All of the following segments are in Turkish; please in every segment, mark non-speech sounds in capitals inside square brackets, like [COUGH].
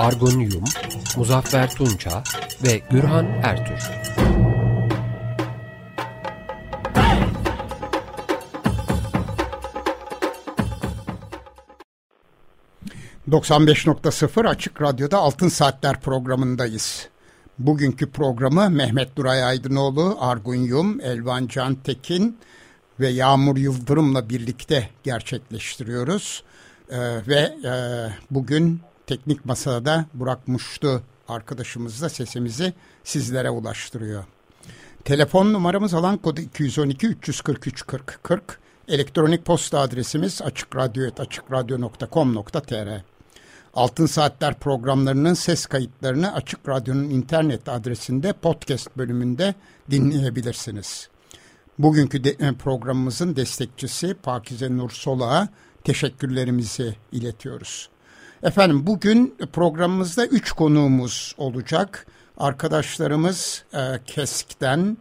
Argun Yum, Muzaffer Tunça ve Gürhan Ertür. ...95.0 Açık Radyo'da Altın Saatler programındayız. Bugünkü programı Mehmet Duray Aydınoğlu, Argun Yum, Elvan Can Tekin ve Yağmur Yıldırım'la birlikte gerçekleştiriyoruz. Ee, ve e, bugün teknik masada Burak Muştu arkadaşımız da sesimizi sizlere ulaştırıyor. Telefon numaramız alan kodu 212 343 40 40. Elektronik posta adresimiz açıkradyo.com.tr Altın Saatler programlarının ses kayıtlarını Açık Radyo'nun internet adresinde podcast bölümünde dinleyebilirsiniz. Bugünkü de, e, programımızın destekçisi Pakize Nur Solak'a teşekkürlerimizi iletiyoruz. Efendim bugün programımızda üç konuğumuz olacak. Arkadaşlarımız e, KESK'ten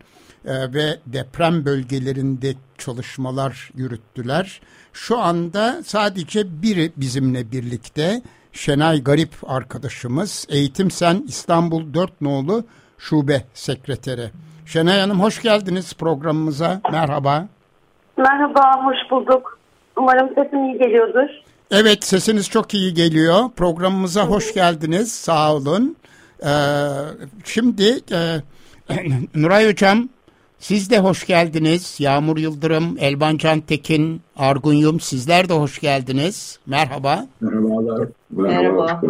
e, ve deprem bölgelerinde çalışmalar yürüttüler. Şu anda sadece biri bizimle birlikte Şenay Garip arkadaşımız Eğitim Sen İstanbul 4 Nolu Şube Sekreteri. Şenay Hanım hoş geldiniz programımıza. Merhaba. Merhaba, hoş bulduk. Umarım sesim iyi geliyordur. Evet, sesiniz çok iyi geliyor. Programımıza hoş geldiniz. Sağ olun. Ee, şimdi e, [CLEARS THROAT] Nuray Hocam, siz de hoş geldiniz. Yağmur Yıldırım, Elban Can Tekin, Argun Yum, sizler de hoş geldiniz. Merhaba. Merhabalar. Merhaba.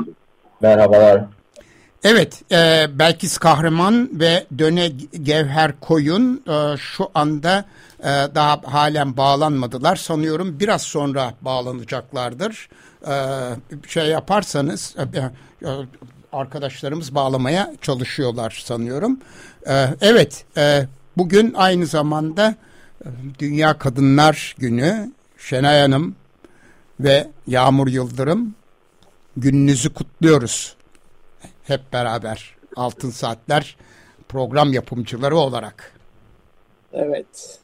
Merhabalar. Evet, e, Belkis Kahraman ve Döne Gevher Koyun e, şu anda e, daha halen bağlanmadılar. Sanıyorum biraz sonra bağlanacaklardır. E, şey yaparsanız e, e, arkadaşlarımız bağlamaya çalışıyorlar sanıyorum. E, evet, e, bugün aynı zamanda e, Dünya Kadınlar Günü. Şenay Hanım ve Yağmur Yıldırım gününüzü kutluyoruz hep beraber Altın Saatler program yapımcıları olarak. Evet.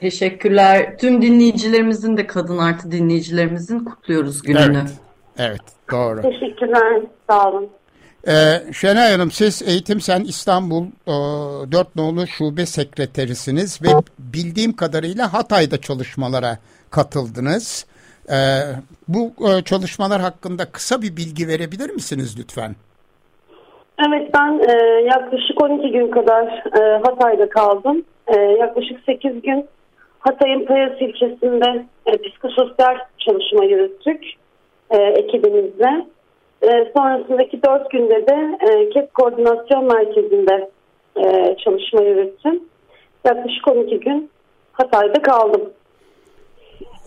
Teşekkürler. Tüm dinleyicilerimizin de kadın artı dinleyicilerimizin kutluyoruz gününü. Evet, evet doğru. Teşekkürler, sağ olun. Ee, Şenay Hanım siz Eğitim Sen İstanbul e, 4 nolu şube sekreterisiniz ve bildiğim kadarıyla Hatay'da çalışmalara katıldınız. Ee, bu e, çalışmalar hakkında kısa bir bilgi verebilir misiniz lütfen? Evet, ben e, yaklaşık 12 gün kadar e, Hatay'da kaldım. E, yaklaşık 8 gün Hatay'ın Payas ilçesinde e, psikososyal çalışma yürüttük e, ekibimizle. E, sonrasındaki 4 günde de e, KEP Koordinasyon Merkezi'nde e, çalışma yürüttüm. Yaklaşık 12 gün Hatay'da kaldım.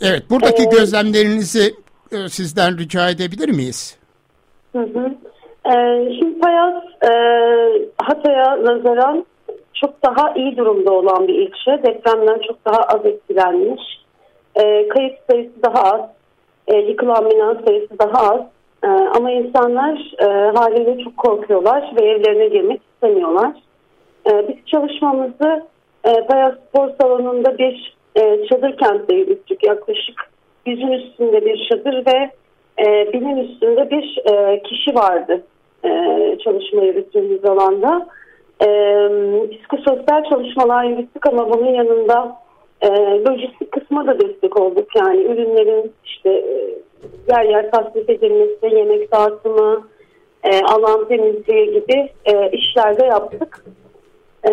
Evet, buradaki Ee, gözlemlerinizi e, sizden rica edebilir miyiz? Hı hı. Ee, şimdi Payas e, Hatay'a nazaran çok daha iyi durumda olan bir ilçe. Depremden çok daha az etkilenmiş. Ee, kayıp sayısı daha az. Ee, yıkılan bina sayısı daha az. Ee, ama insanlar e, haliyle çok korkuyorlar ve evlerine girmek istemiyorlar. Ee, biz çalışmamızı e, Payas Spor Salonu'nda bir e, çadır kentte yürüttük. Yaklaşık yüzün üstünde bir çadır ve e, binin üstünde bir e, kişi vardı e, çalışma yürüttüğümüz alanda. E, psikososyal çalışmalar yürüttük ama bunun yanında e, lojistik kısma da destek olduk. Yani ürünlerin işte e, yer yer tasnif edilmesi, yemek dağıtımı, e, alan temizliği gibi e, işlerde yaptık. E,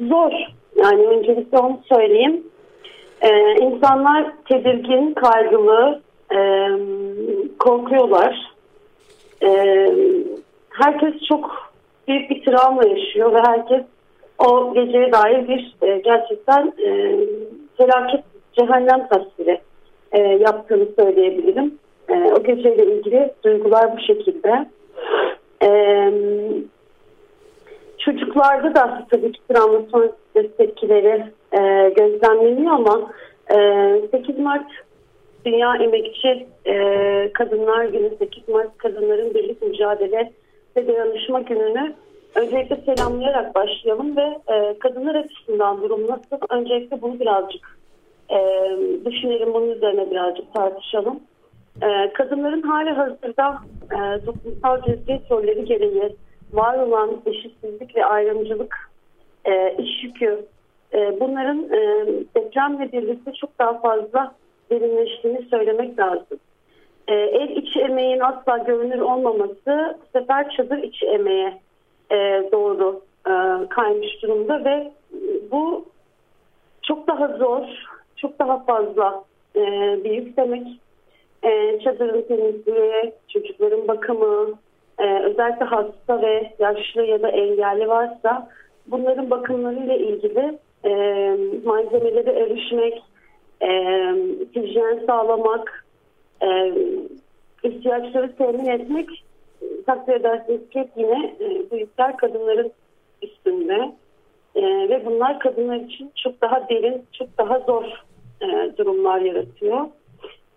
zor. Yani öncelikle onu söyleyeyim. Ee, insanlar tedirgin, kaygılı, e, korkuyorlar. E, herkes çok büyük bir travma yaşıyor ve herkes o geceye dair bir e, gerçekten e, felaket, cehennem tasviri e, yaptığını söyleyebilirim. E, o geceyle ilgili duygular bu şekilde. çocuklarda da tabii ki travmasyon tepkileri e, gözlemleniyor ama e, 8 Mart Dünya Emekçi e, Kadınlar Günü 8 Mart Kadınların Birlik Mücadele ve Dayanışma Günü'nü öncelikle selamlayarak başlayalım ve e, kadınlar açısından durum nasıl? Öncelikle bunu birazcık e, düşünelim, bunun üzerine birazcık tartışalım. E, kadınların hali hazırda e, toplumsal cinsiyet rolleri gereği var olan eşitsizlik ve ayrımcılık, e, iş yükü, e, bunların e, depremle birlikte çok daha fazla derinleştiğini söylemek lazım. E, el içi emeğin asla görünür olmaması bu sefer çadır içi emeğe e, doğru e, kaymış durumda ve bu çok daha zor, çok daha fazla e, bir yük demek. E, çadırın temizliği, çocukların bakımı, e, özellikle hasta ve yaşlı ya da engelli varsa bunların bakımlarıyla ilgili e, malzemeleri erişmek, e, hijyen sağlamak, e, ihtiyaçları temin etmek takdir edersiniz ki yine e, bu yükler kadınların üstünde e, ve bunlar kadınlar için çok daha derin, çok daha zor e, durumlar yaratıyor.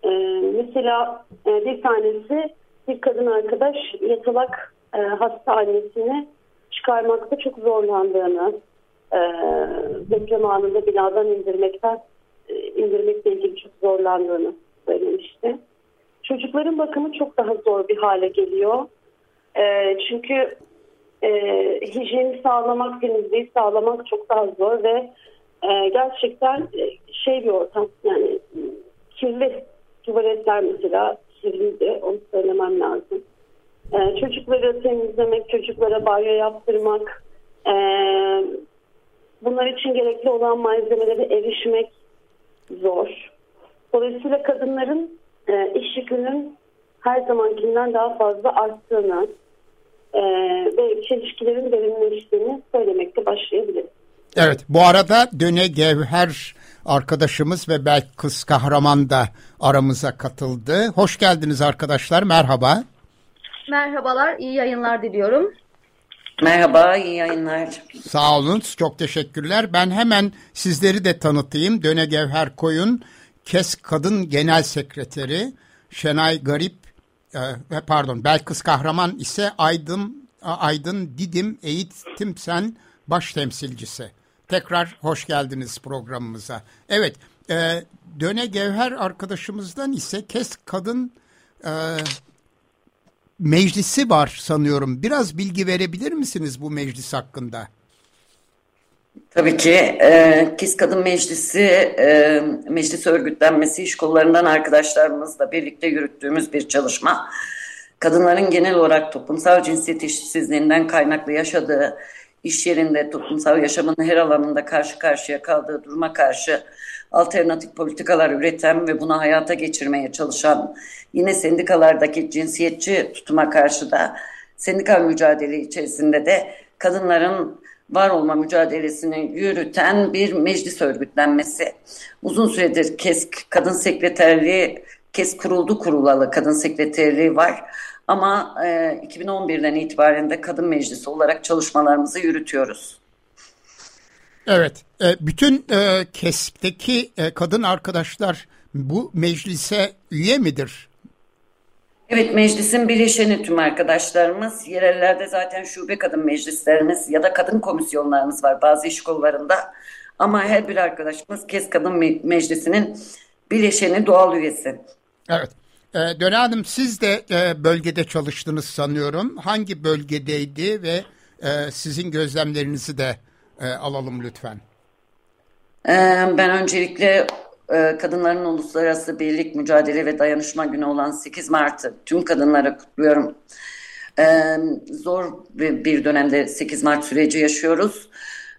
E, mesela e, bir tanesi bir kadın arkadaş yatalak e, hasta annesini çıkarmakta çok zorlandığını, e, deprem anında binadan indirmekten indirmekle ilgili çok zorlandığını söylemişti. Çocukların bakımı çok daha zor bir hale geliyor. E, çünkü e, hijyeni sağlamak, temizliği sağlamak çok daha zor ve e, gerçekten e, şey bir ortam yani kirli tuvaletler mesela kirliydi onu söylemem lazım. E, çocukları temizlemek, çocuklara banyo yaptırmak, e, bunlar için gerekli olan malzemelere erişmek zor. Dolayısıyla kadınların e, iş yükünün her zamankinden daha fazla arttığını e, ve çelişkilerin derinleştiğini söylemekte başlayabiliriz. Evet bu arada Döne Gevher arkadaşımız ve belki kız kahraman da aramıza katıldı. Hoş geldiniz arkadaşlar merhaba. Merhabalar iyi yayınlar diliyorum. Merhaba, iyi yayınlar. Sağ olun, çok teşekkürler. Ben hemen sizleri de tanıtayım. Döne Gevher Koyun, KES Kadın Genel Sekreteri, Şenay Garip, e, pardon Belkıs Kahraman ise Aydın, Aydın Didim Eğitim Sen baş temsilcisi. Tekrar hoş geldiniz programımıza. Evet, e, Döne Gevher arkadaşımızdan ise KES Kadın e, meclisi var sanıyorum. Biraz bilgi verebilir misiniz bu meclis hakkında? Tabii ki e, KİS Kadın Meclisi, e, meclis örgütlenmesi iş kollarından arkadaşlarımızla birlikte yürüttüğümüz bir çalışma. Kadınların genel olarak toplumsal cinsiyet eşitsizliğinden kaynaklı yaşadığı iş yerinde toplumsal yaşamın her alanında karşı karşıya kaldığı duruma karşı alternatif politikalar üreten ve bunu hayata geçirmeye çalışan yine sendikalardaki cinsiyetçi tutuma karşı da sendikal mücadele içerisinde de kadınların var olma mücadelesini yürüten bir meclis örgütlenmesi. Uzun süredir KESK kadın sekreterliği KESK kuruldu kurulalı kadın sekreterliği var. Ama e, 2011'den itibaren de kadın meclisi olarak çalışmalarımızı yürütüyoruz. Evet, e, bütün e, KESK'teki e, kadın arkadaşlar bu meclise üye midir? Evet meclisin bileşeni tüm arkadaşlarımız. Yerellerde zaten şube kadın meclislerimiz ya da kadın komisyonlarımız var bazı iş kollarında. Ama her bir arkadaşımız KES Kadın Meclisi'nin bileşeni doğal üyesi. Evet. E, Döne Hanım siz de e, bölgede çalıştınız sanıyorum. Hangi bölgedeydi ve e, sizin gözlemlerinizi de e, alalım lütfen. E, ben öncelikle e, Kadınların Uluslararası Birlik Mücadele ve Dayanışma Günü olan 8 Mart'ı tüm kadınlara kutluyorum. E, zor bir dönemde 8 Mart süreci yaşıyoruz.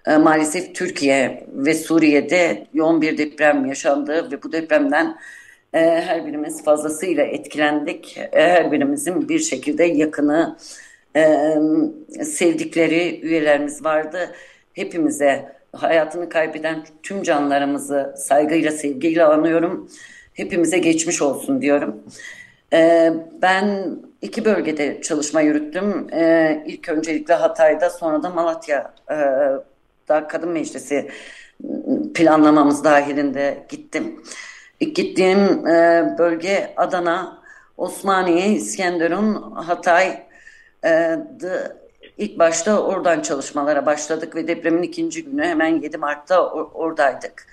E, maalesef Türkiye ve Suriye'de yoğun bir deprem yaşandı ve bu depremden her birimiz fazlasıyla etkilendik. Her birimizin bir şekilde yakını, sevdikleri üyelerimiz vardı. Hepimize hayatını kaybeden tüm canlarımızı saygıyla, sevgiyle anıyorum. Hepimize geçmiş olsun diyorum. Ee, ben iki bölgede çalışma yürüttüm. E, ilk öncelikle Hatay'da sonra da Malatya'da Kadın Meclisi planlamamız dahilinde gittim. İlk gittiğim e, bölge Adana, Osmaniye, İskenderun, Hatay. E, ilk başta oradan çalışmalara başladık ve depremin ikinci günü hemen 7 Mart'ta or oradaydık.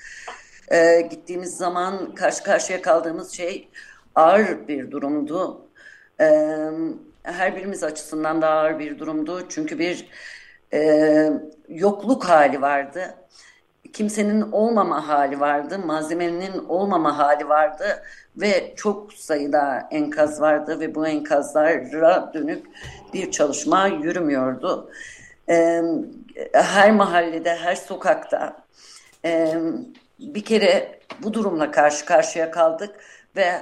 E, gittiğimiz zaman karşı karşıya kaldığımız şey ağır bir durumdu. E, her birimiz açısından da ağır bir durumdu. Çünkü bir e, yokluk hali vardı kimsenin olmama hali vardı, malzemenin olmama hali vardı ve çok sayıda enkaz vardı ve bu enkazlara dönük bir çalışma yürümüyordu. Her mahallede, her sokakta e, bir kere bu durumla karşı karşıya kaldık ve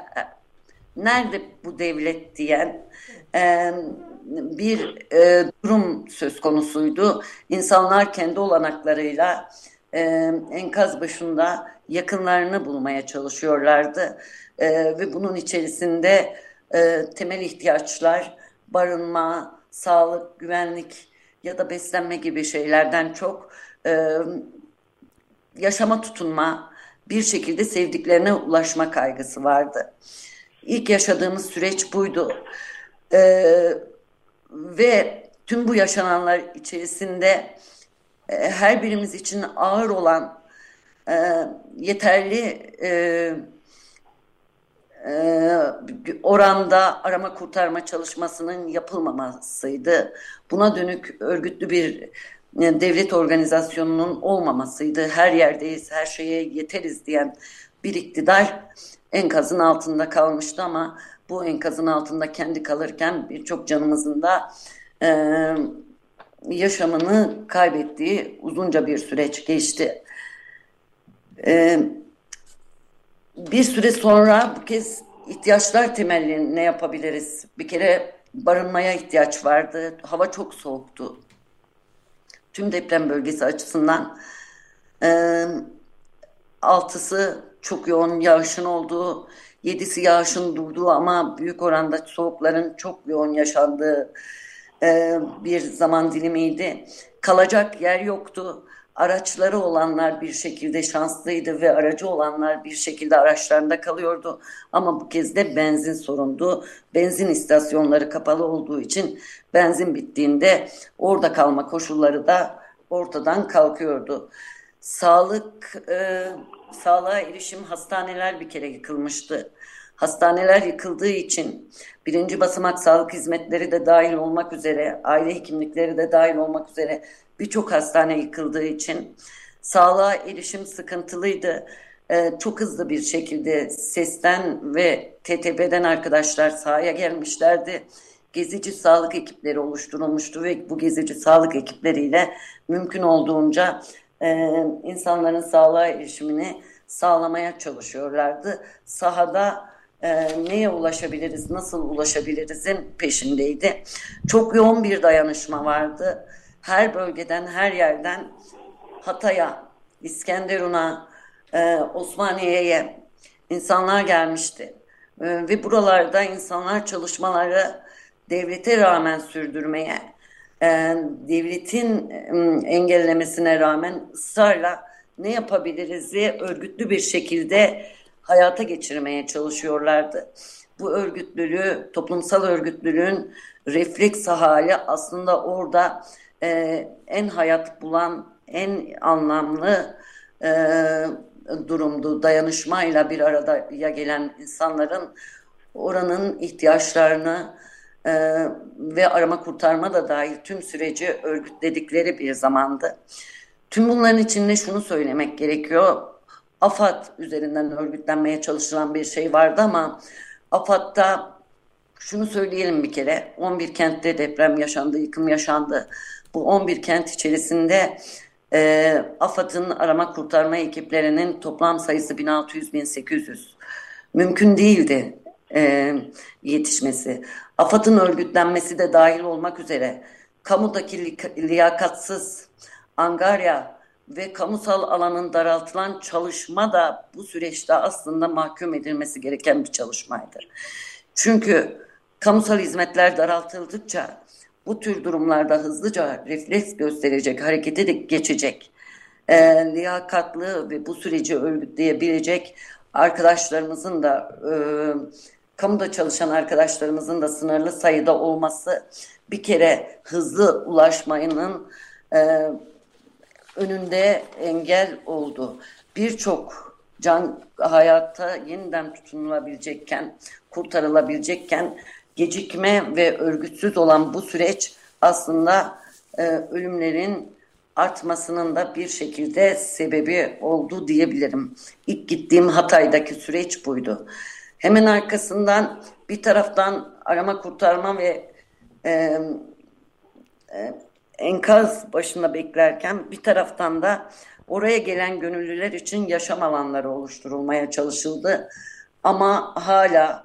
nerede bu devlet diyen e, bir e, durum söz konusuydu. İnsanlar kendi olanaklarıyla e, enkaz başında yakınlarını bulmaya çalışıyorlardı. E, ve bunun içerisinde e, temel ihtiyaçlar barınma, sağlık, güvenlik ya da beslenme gibi şeylerden çok e, yaşama tutunma, bir şekilde sevdiklerine ulaşma kaygısı vardı. İlk yaşadığımız süreç buydu. Ee, ve tüm bu yaşananlar içerisinde e, her birimiz için ağır olan e, yeterli e, e, oranda arama kurtarma çalışmasının yapılmamasıydı. Buna dönük örgütlü bir e, devlet organizasyonunun olmamasıydı. Her yerdeyiz, her şeye yeteriz diyen bir iktidar enkazın altında kalmıştı ama bu enkazın altında kendi kalırken birçok canımızın da e, yaşamını kaybettiği uzunca bir süreç geçti. Ee, bir süre sonra bu kez ihtiyaçlar temelli ne yapabiliriz? Bir kere barınmaya ihtiyaç vardı. Hava çok soğuktu. Tüm deprem bölgesi açısından e, altısı çok yoğun yağışın olduğu, yedisi yağışın durduğu ama büyük oranda soğukların çok yoğun yaşandığı e, bir zaman dilimiydi. Kalacak yer yoktu. Araçları olanlar bir şekilde şanslıydı ve aracı olanlar bir şekilde araçlarında kalıyordu. Ama bu kez de benzin sorundu. Benzin istasyonları kapalı olduğu için benzin bittiğinde orada kalma koşulları da ortadan kalkıyordu. Sağlık, e, sağlığa erişim hastaneler bir kere yıkılmıştı. Hastaneler yıkıldığı için birinci basamak sağlık hizmetleri de dahil olmak üzere, aile hekimlikleri de dahil olmak üzere birçok hastane yıkıldığı için sağlığa erişim sıkıntılıydı. Ee, çok hızlı bir şekilde SES'ten ve TTB'den arkadaşlar sahaya gelmişlerdi. Gezici sağlık ekipleri oluşturulmuştu ve bu gezici sağlık ekipleriyle mümkün olduğunca e, insanların sağlığa erişimini sağlamaya çalışıyorlardı. Sahada e, neye ulaşabiliriz, nasıl ulaşabilirizin peşindeydi. Çok yoğun bir dayanışma vardı. Her bölgeden, her yerden Hatay'a, İskenderun'a, e, Osmaniye'ye insanlar gelmişti. E, ve buralarda insanlar çalışmaları devlete rağmen sürdürmeye, e, devletin engellemesine rağmen ısrarla ne yapabiliriz diye örgütlü bir şekilde hayata geçirmeye çalışıyorlardı. Bu örgütlülüğü, toplumsal örgütlülüğün refleks hali aslında orada e, en hayat bulan, en anlamlı e, durumdu. Dayanışmayla bir araya gelen insanların oranın ihtiyaçlarını e, ve arama kurtarma da dahil tüm süreci örgütledikleri bir zamandı. Tüm bunların içinde şunu söylemek gerekiyor. AFAD üzerinden örgütlenmeye çalışılan bir şey vardı ama AFAD'da şunu söyleyelim bir kere 11 kentte deprem yaşandı, yıkım yaşandı. Bu 11 kent içerisinde e, AFAD'ın arama kurtarma ekiplerinin toplam sayısı 1600-1800. Mümkün değildi e, yetişmesi. AFAD'ın örgütlenmesi de dahil olmak üzere kamudaki li liyakatsız Angarya ve kamusal alanın daraltılan çalışma da bu süreçte aslında mahkum edilmesi gereken bir çalışmaydı. Çünkü kamusal hizmetler daraltıldıkça bu tür durumlarda hızlıca refleks gösterecek, harekete de geçecek, e, liyakatlı ve bu süreci örgütleyebilecek arkadaşlarımızın da e, kamuda çalışan arkadaşlarımızın da sınırlı sayıda olması bir kere hızlı ulaşmayının e, önünde engel oldu. Birçok can hayatta yeniden tutunulabilecekken, kurtarılabilecekken gecikme ve örgütsüz olan bu süreç aslında e, ölümlerin artmasının da bir şekilde sebebi oldu diyebilirim. İlk gittiğim Hatay'daki süreç buydu. Hemen arkasından bir taraftan arama kurtarma ve e, e, enkaz başında beklerken bir taraftan da oraya gelen gönüllüler için yaşam alanları oluşturulmaya çalışıldı. Ama hala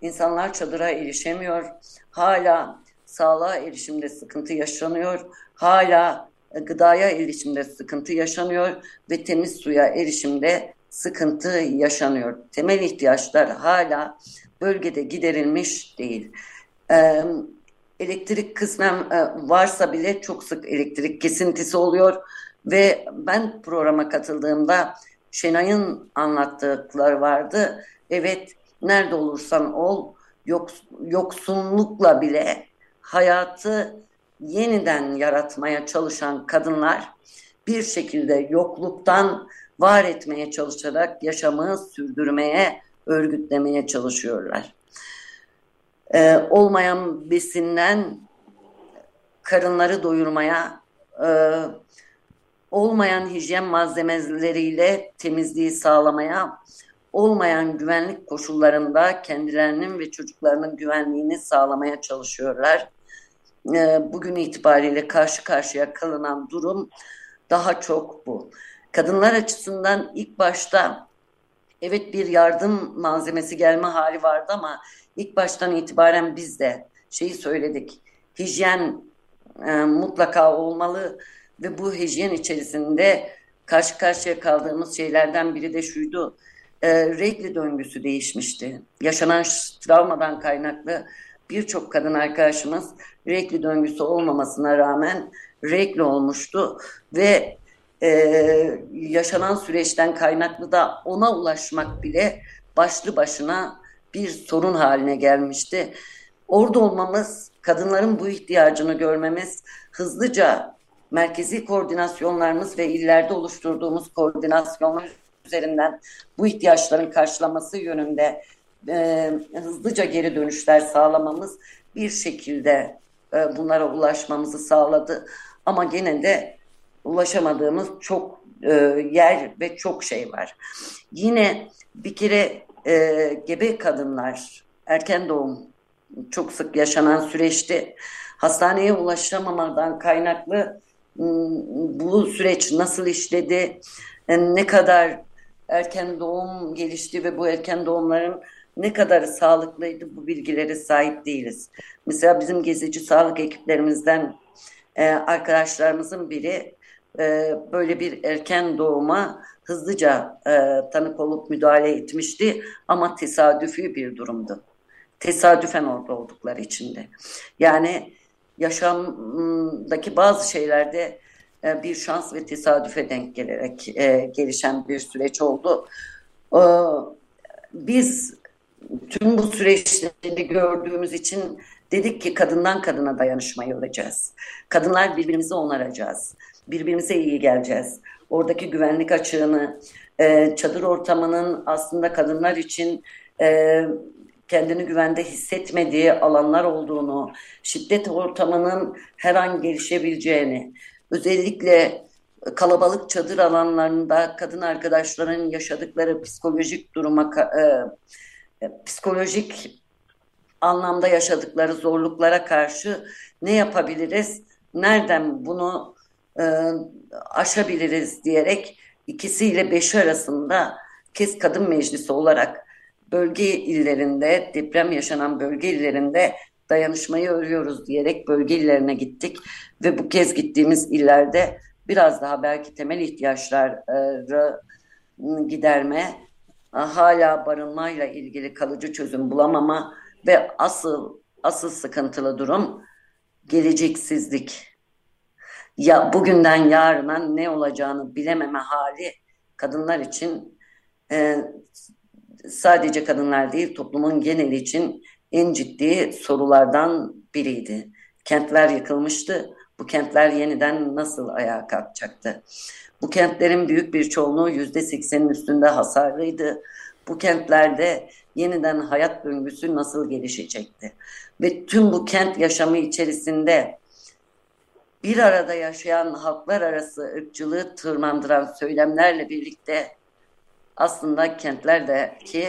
insanlar çadıra erişemiyor. Hala sağlığa erişimde sıkıntı yaşanıyor. Hala gıdaya erişimde sıkıntı yaşanıyor ve temiz suya erişimde sıkıntı yaşanıyor. Temel ihtiyaçlar hala bölgede giderilmiş değil. Ee, elektrik kısmen e, varsa bile çok sık elektrik kesintisi oluyor ve ben programa katıldığımda Şenay'ın anlattıkları vardı. Evet nerede olursan ol yoksunlukla bile hayatı yeniden yaratmaya çalışan kadınlar bir şekilde yokluktan var etmeye çalışarak yaşamı sürdürmeye, örgütlemeye çalışıyorlar. Ee, olmayan besinden karınları doyurmaya, e, olmayan hijyen malzemeleriyle temizliği sağlamaya, olmayan güvenlik koşullarında kendilerinin ve çocuklarının güvenliğini sağlamaya çalışıyorlar. Ee, bugün itibariyle karşı karşıya kalınan durum daha çok bu. Kadınlar açısından ilk başta evet bir yardım malzemesi gelme hali vardı ama ilk baştan itibaren biz de şeyi söyledik. Hijyen e, mutlaka olmalı ve bu hijyen içerisinde karşı karşıya kaldığımız şeylerden biri de şuydu. E, regli döngüsü değişmişti. Yaşanan travmadan kaynaklı birçok kadın arkadaşımız regli döngüsü olmamasına rağmen regli olmuştu ve e, yaşanan süreçten kaynaklı da ona ulaşmak bile başlı başına bir sorun haline gelmişti. Orada olmamız, kadınların bu ihtiyacını görmemiz, hızlıca merkezi koordinasyonlarımız ve illerde oluşturduğumuz koordinasyonlar üzerinden bu ihtiyaçların karşılaması yönünde e, hızlıca geri dönüşler sağlamamız bir şekilde e, bunlara ulaşmamızı sağladı. Ama gene de ulaşamadığımız çok e, yer ve çok şey var. Yine bir kere e, gebe kadınlar erken doğum çok sık yaşanan süreçte hastaneye ulaşamamadan kaynaklı bu süreç nasıl işledi, e, ne kadar erken doğum gelişti ve bu erken doğumların ne kadar sağlıklıydı bu bilgilere sahip değiliz. Mesela bizim gezici sağlık ekiplerimizden e, arkadaşlarımızın biri e, böyle bir erken doğuma hızlıca e, tanık olup müdahale etmişti ama tesadüfi bir durumdu. Tesadüfen orada oldukları içinde. Yani yaşamdaki bazı şeylerde e, bir şans ve tesadüfe denk gelerek e, gelişen bir süreç oldu. E, biz tüm bu süreçleri gördüğümüz için dedik ki kadından kadına dayanışmayı olacağız. Kadınlar birbirimizi onaracağız. Birbirimize iyi geleceğiz. Oradaki güvenlik açığını, e, çadır ortamının aslında kadınlar için e, kendini güvende hissetmediği alanlar olduğunu, şiddet ortamının her an gelişebileceğini, özellikle kalabalık çadır alanlarında kadın arkadaşların yaşadıkları psikolojik duruma e, e, psikolojik anlamda yaşadıkları zorluklara karşı ne yapabiliriz? Nereden bunu e, aşabiliriz diyerek ikisiyle beşi arasında KES Kadın Meclisi olarak bölge illerinde, deprem yaşanan bölge illerinde dayanışmayı örüyoruz diyerek bölge illerine gittik ve bu kez gittiğimiz illerde biraz daha belki temel ihtiyaçları giderme hala barınmayla ilgili kalıcı çözüm bulamama ve asıl asıl sıkıntılı durum geleceksizlik. Ya bugünden yarına ne olacağını bilememe hali kadınlar için e, sadece kadınlar değil toplumun geneli için en ciddi sorulardan biriydi. Kentler yıkılmıştı. Bu kentler yeniden nasıl ayağa kalkacaktı? Bu kentlerin büyük bir çoğunluğu yüzde seksenin üstünde hasarlıydı. Bu kentlerde yeniden hayat döngüsü nasıl gelişecekti? Ve tüm bu kent yaşamı içerisinde bir arada yaşayan halklar arası ırkçılığı tırmandıran söylemlerle birlikte aslında kentlerdeki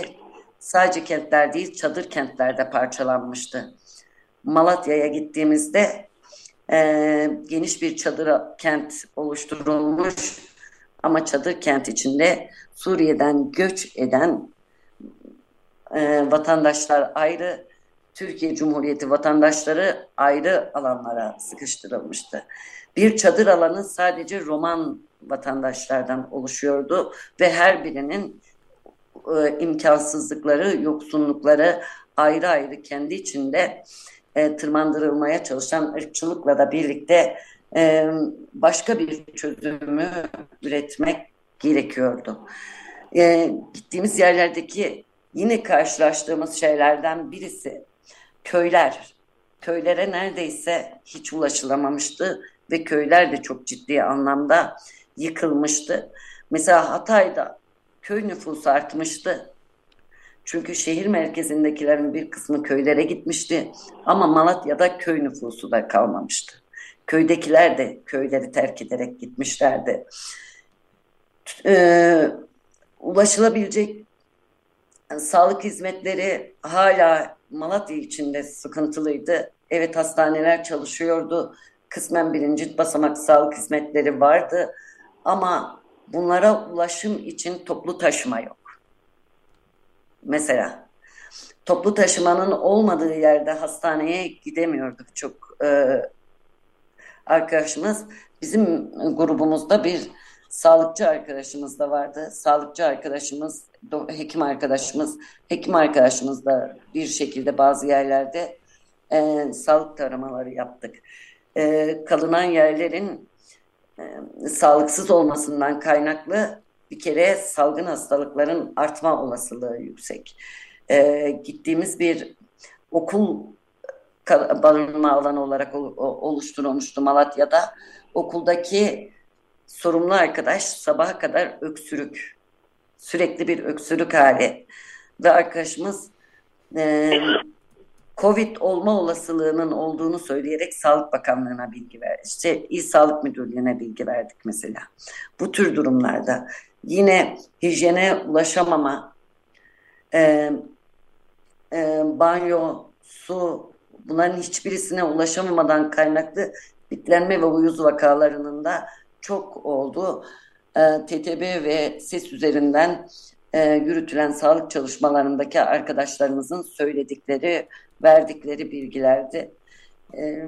sadece kentler değil çadır kentlerde parçalanmıştı. Malatya'ya gittiğimizde e, geniş bir çadır kent oluşturulmuş ama çadır kent içinde Suriye'den göç eden e, vatandaşlar ayrı, Türkiye Cumhuriyeti vatandaşları ayrı alanlara sıkıştırılmıştı. Bir çadır alanı sadece Roman vatandaşlardan oluşuyordu ve her birinin e, imkansızlıkları, yoksunlukları ayrı ayrı kendi içinde e, tırmandırılmaya çalışan ırkçılıkla da birlikte e, başka bir çözümü üretmek gerekiyordu. E, gittiğimiz yerlerdeki yine karşılaştığımız şeylerden birisi köyler. Köylere neredeyse hiç ulaşılamamıştı ve köyler de çok ciddi anlamda yıkılmıştı. Mesela Hatay'da köy nüfusu artmıştı. Çünkü şehir merkezindekilerin bir kısmı köylere gitmişti ama Malatya'da köy nüfusu da kalmamıştı. Köydekiler de köyleri terk ederek gitmişlerdi. Ee, ulaşılabilecek yani sağlık hizmetleri hala Malatya içinde sıkıntılıydı. Evet hastaneler çalışıyordu. Kısmen birinci basamak sağlık hizmetleri vardı. Ama bunlara ulaşım için toplu taşıma yok. Mesela toplu taşımanın olmadığı yerde hastaneye gidemiyorduk çok e, arkadaşımız. Bizim grubumuzda bir sağlıkçı arkadaşımız da vardı. Sağlıkçı arkadaşımız, hekim arkadaşımız, hekim arkadaşımız da bir şekilde bazı yerlerde e, sağlık taramaları yaptık. E, kalınan yerlerin e, sağlıksız olmasından kaynaklı bir kere salgın hastalıkların artma olasılığı yüksek. E, gittiğimiz bir okul barınma alanı olarak oluşturulmuştu Malatya'da. Okuldaki sorumlu arkadaş sabaha kadar öksürük. Sürekli bir öksürük hali. Ve arkadaşımız e, Covid olma olasılığının olduğunu söyleyerek Sağlık Bakanlığı'na bilgi verdi. İşte İl Sağlık Müdürlüğü'ne bilgi verdik mesela. Bu tür durumlarda yine hijyene ulaşamama, e, e, banyo, su bunların hiçbirisine ulaşamamadan kaynaklı bitlenme ve uyuz vakalarının da çok oldu. E, TTB ve SES üzerinden e, yürütülen sağlık çalışmalarındaki arkadaşlarımızın söyledikleri, verdikleri bilgilerdi e,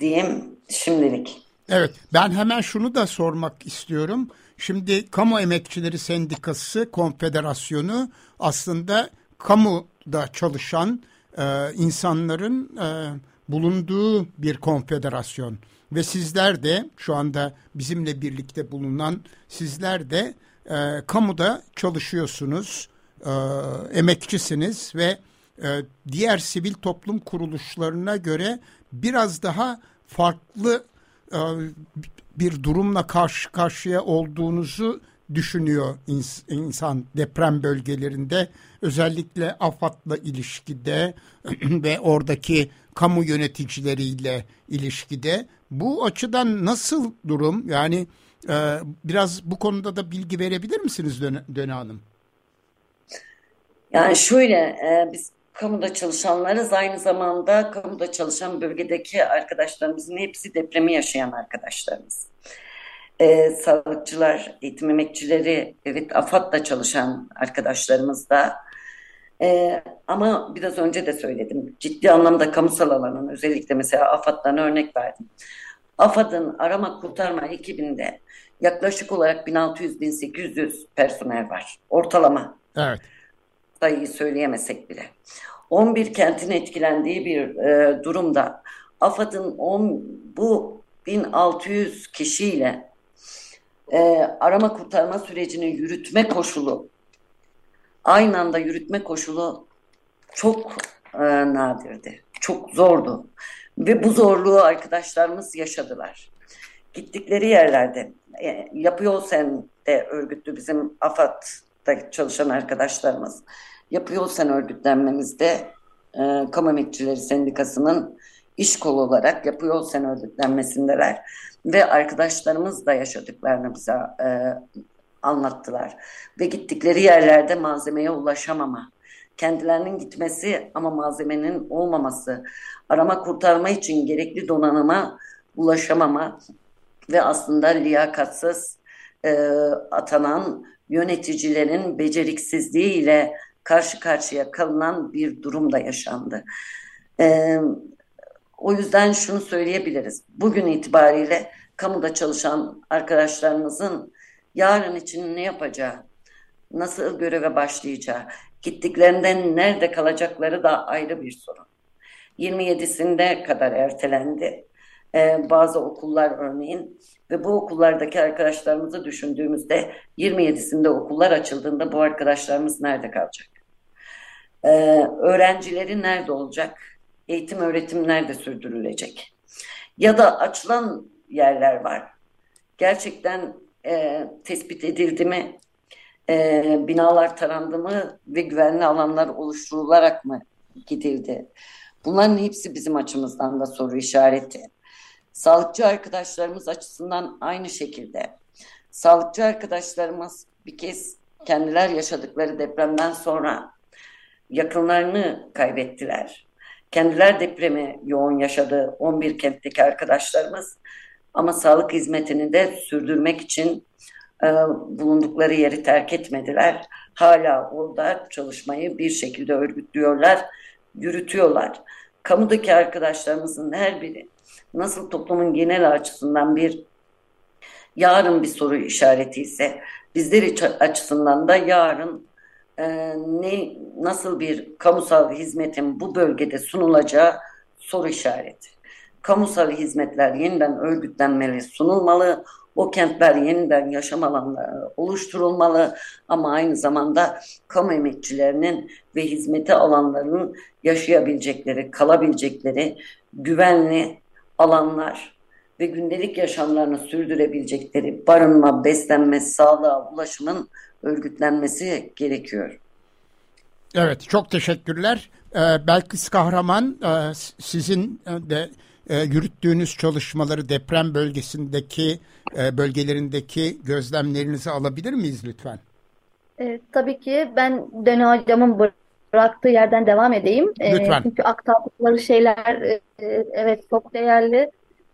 diyeyim şimdilik. Evet ben hemen şunu da sormak istiyorum. Şimdi Kamu Emekçileri Sendikası Konfederasyonu aslında kamuda çalışan e, insanların e, bulunduğu bir konfederasyon. Ve sizler de şu anda bizimle birlikte bulunan sizler de e, kamuda çalışıyorsunuz, e, emekçisiniz ve e, diğer sivil toplum kuruluşlarına göre biraz daha farklı e, bir durumla karşı karşıya olduğunuzu düşünüyor ins insan deprem bölgelerinde. Özellikle AFAD'la ilişkide [CLEARS THROAT] ve oradaki kamu yöneticileriyle ilişkide bu açıdan nasıl durum yani e, biraz bu konuda da bilgi verebilir misiniz Döne, Hanım? Yani şöyle e, biz kamuda çalışanlarız aynı zamanda kamuda çalışan bölgedeki arkadaşlarımızın hepsi depremi yaşayan arkadaşlarımız. Ee, sağlıkçılar, eğitim emekçileri, evet AFAD'da çalışan arkadaşlarımız da ee, ama biraz önce de söyledim. Ciddi anlamda kamusal alanın özellikle mesela AFAD'dan örnek verdim. AFAD'ın arama kurtarma ekibinde yaklaşık olarak 1600-1800 personel var. Ortalama. Evet. Sayıyı söyleyemesek bile. 11 kentin etkilendiği bir e, durumda AFAD'ın bu 1600 kişiyle e, arama kurtarma sürecini yürütme koşulu aynı anda yürütme koşulu çok e, nadirdi. Çok zordu. Ve bu zorluğu arkadaşlarımız yaşadılar. Gittikleri yerlerde e, Yapı Yol Sen'de örgütlü bizim AFAD'da çalışan arkadaşlarımız Yapı Yol Sen örgütlenmemizde e, Kamu Emekçileri Sendikası'nın iş kolu olarak Yapı Yol Sen örgütlenmesindeler ve arkadaşlarımız da yaşadıklarını bize e, anlattılar. Ve gittikleri yerlerde malzemeye ulaşamama, kendilerinin gitmesi ama malzemenin olmaması, arama kurtarma için gerekli donanıma ulaşamama ve aslında liyakatsız e, atanan yöneticilerin beceriksizliğiyle karşı karşıya kalınan bir durum da yaşandı. E, o yüzden şunu söyleyebiliriz. Bugün itibariyle kamuda çalışan arkadaşlarımızın yarın için ne yapacağı, nasıl göreve başlayacağı, gittiklerinden nerede kalacakları da ayrı bir sorun. 27'sinde kadar ertelendi. Ee, bazı okullar örneğin ve bu okullardaki arkadaşlarımızı düşündüğümüzde 27'sinde okullar açıldığında bu arkadaşlarımız nerede kalacak? Ee, öğrencileri nerede olacak? Eğitim öğretim nerede sürdürülecek? Ya da açılan yerler var. Gerçekten e, tespit edildi mi? E, binalar tarandı mı ve güvenli alanlar oluşturularak mı gidildi? Bunların hepsi bizim açımızdan da soru işareti. Sağlıkçı arkadaşlarımız açısından aynı şekilde. Sağlıkçı arkadaşlarımız bir kez kendiler yaşadıkları depremden sonra yakınlarını kaybettiler. Kendiler depremi yoğun yaşadı 11 kentteki arkadaşlarımız ama sağlık hizmetini de sürdürmek için e, bulundukları yeri terk etmediler. Hala orada çalışmayı bir şekilde örgütlüyorlar, yürütüyorlar. Kamudaki arkadaşlarımızın her biri nasıl toplumun genel açısından bir yarın bir soru işareti ise bizler açısından da yarın e, ne nasıl bir kamusal hizmetin bu bölgede sunulacağı soru işareti kamusal hizmetler yeniden örgütlenmeli, sunulmalı. O kentler yeniden yaşam alanları oluşturulmalı ama aynı zamanda kamu emekçilerinin ve hizmeti alanlarının yaşayabilecekleri, kalabilecekleri güvenli alanlar ve gündelik yaşamlarını sürdürebilecekleri barınma, beslenme, sağlığa, ulaşımın örgütlenmesi gerekiyor. Evet, çok teşekkürler. Ee, Belkıs Kahraman, e, sizin de e, yürüttüğünüz çalışmaları deprem bölgesindeki e, bölgelerindeki gözlemlerinizi alabilir miyiz lütfen? E, tabii ki ben Döne Hocam'ın bıraktığı yerden devam edeyim. E, lütfen. E, çünkü aktardıkları şeyler e, evet çok değerli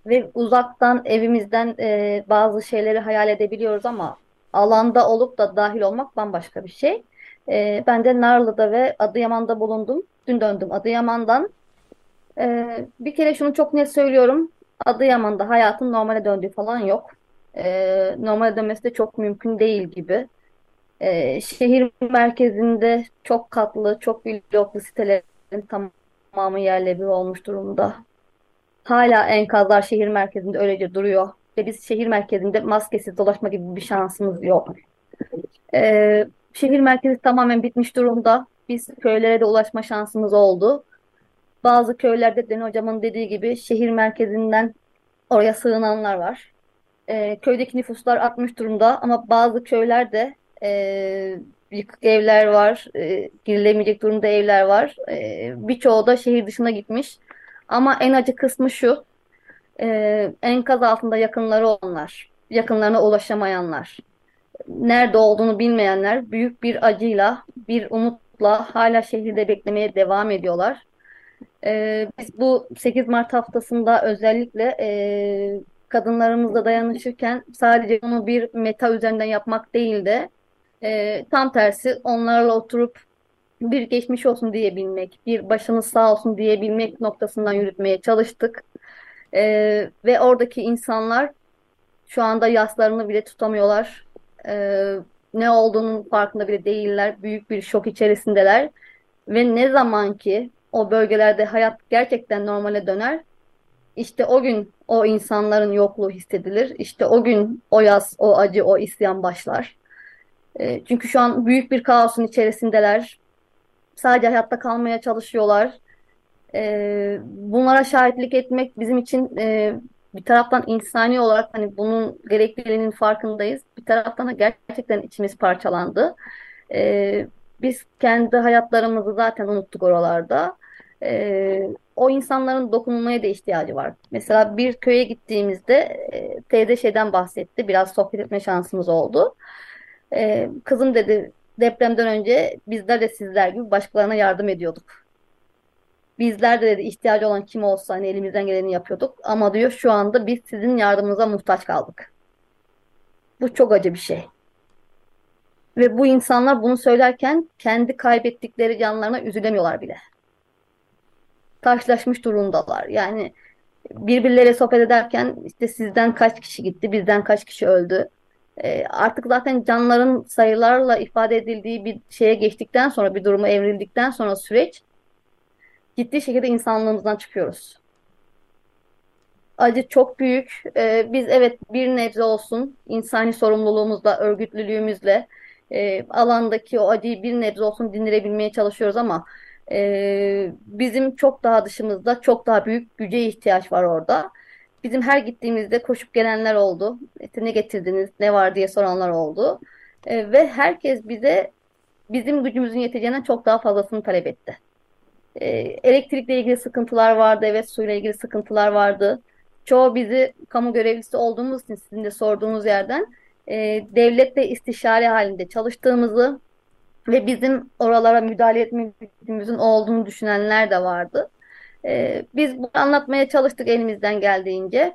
ve uzaktan evimizden e, bazı şeyleri hayal edebiliyoruz ama alanda olup da dahil olmak bambaşka bir şey. E, ben de Narlı'da ve Adıyaman'da bulundum. Dün döndüm Adıyaman'dan. Ee, bir kere şunu çok net söylüyorum. Adıyaman'da hayatın normale döndüğü falan yok. Ee, normale dönmesi de çok mümkün değil gibi. Ee, şehir merkezinde çok katlı, çok bloklu sitelerin tamamı yerle bir olmuş durumda. Hala enkazlar şehir merkezinde öylece duruyor. Ve biz şehir merkezinde maskesiz dolaşma gibi bir şansımız yok. Ee, şehir merkezi tamamen bitmiş durumda. Biz köylere de ulaşma şansımız oldu. Bazı köylerde Deni Hocam'ın dediği gibi şehir merkezinden oraya sığınanlar var. E, köydeki nüfuslar artmış durumda ama bazı köylerde e, yıkık evler var, e, girilemeyecek durumda evler var. E, birçoğu da şehir dışına gitmiş. Ama en acı kısmı şu, e, enkaz altında yakınları olanlar, yakınlarına ulaşamayanlar, nerede olduğunu bilmeyenler büyük bir acıyla, bir umutla hala şehirde beklemeye devam ediyorlar. Ee, biz bu 8 Mart haftasında özellikle e, kadınlarımızla dayanışırken sadece bunu bir meta üzerinden yapmak değil de e, tam tersi onlarla oturup bir geçmiş olsun diyebilmek, bir başınız sağ olsun diyebilmek noktasından yürütmeye çalıştık. E, ve oradaki insanlar şu anda yaslarını bile tutamıyorlar. E, ne olduğunun farkında bile değiller. Büyük bir şok içerisindeler. Ve ne zaman ki o bölgelerde hayat gerçekten normale döner, işte o gün o insanların yokluğu hissedilir. İşte o gün o yaz, o acı, o isyan başlar. E, çünkü şu an büyük bir kaosun içerisindeler. Sadece hayatta kalmaya çalışıyorlar. E, bunlara şahitlik etmek bizim için e, bir taraftan insani olarak hani bunun gerekliliğinin farkındayız. Bir taraftan da gerçekten içimiz parçalandı. E, biz kendi hayatlarımızı zaten unuttuk oralarda. E, o insanların dokunulmaya da ihtiyacı var. Mesela bir köye gittiğimizde e, teyze şeyden bahsetti. Biraz sohbet etme şansımız oldu. E, kızım dedi depremden önce bizler de sizler gibi başkalarına yardım ediyorduk. Bizler de dedi ihtiyacı olan kim olsa hani elimizden geleni yapıyorduk. Ama diyor şu anda biz sizin yardımınıza muhtaç kaldık. Bu çok acı bir şey. Ve bu insanlar bunu söylerken kendi kaybettikleri canlarına üzülemiyorlar bile. Taşlaşmış durumdalar. Yani birbirleriyle sohbet ederken işte sizden kaç kişi gitti, bizden kaç kişi öldü. E, artık zaten canların sayılarla ifade edildiği bir şeye geçtikten sonra, bir duruma evrildikten sonra süreç ciddi şekilde insanlığımızdan çıkıyoruz. Acı çok büyük. E, biz evet bir nebze olsun insani sorumluluğumuzla, örgütlülüğümüzle e, alandaki o acıyı bir nebze olsun dindirebilmeye çalışıyoruz ama e, bizim çok daha dışımızda çok daha büyük güce ihtiyaç var orada. Bizim her gittiğimizde koşup gelenler oldu. İşte ne getirdiniz, ne var diye soranlar oldu. E, ve herkes bize bizim gücümüzün yeteceğinden çok daha fazlasını talep etti. E, elektrikle ilgili sıkıntılar vardı, evet suyla ilgili sıkıntılar vardı. Çoğu bizi kamu görevlisi olduğumuz için sizin de sorduğunuz yerden e, devletle istişare halinde çalıştığımızı ve bizim oralara müdahale etme gücümüzün olduğunu düşünenler de vardı. E, biz bunu anlatmaya çalıştık elimizden geldiğince.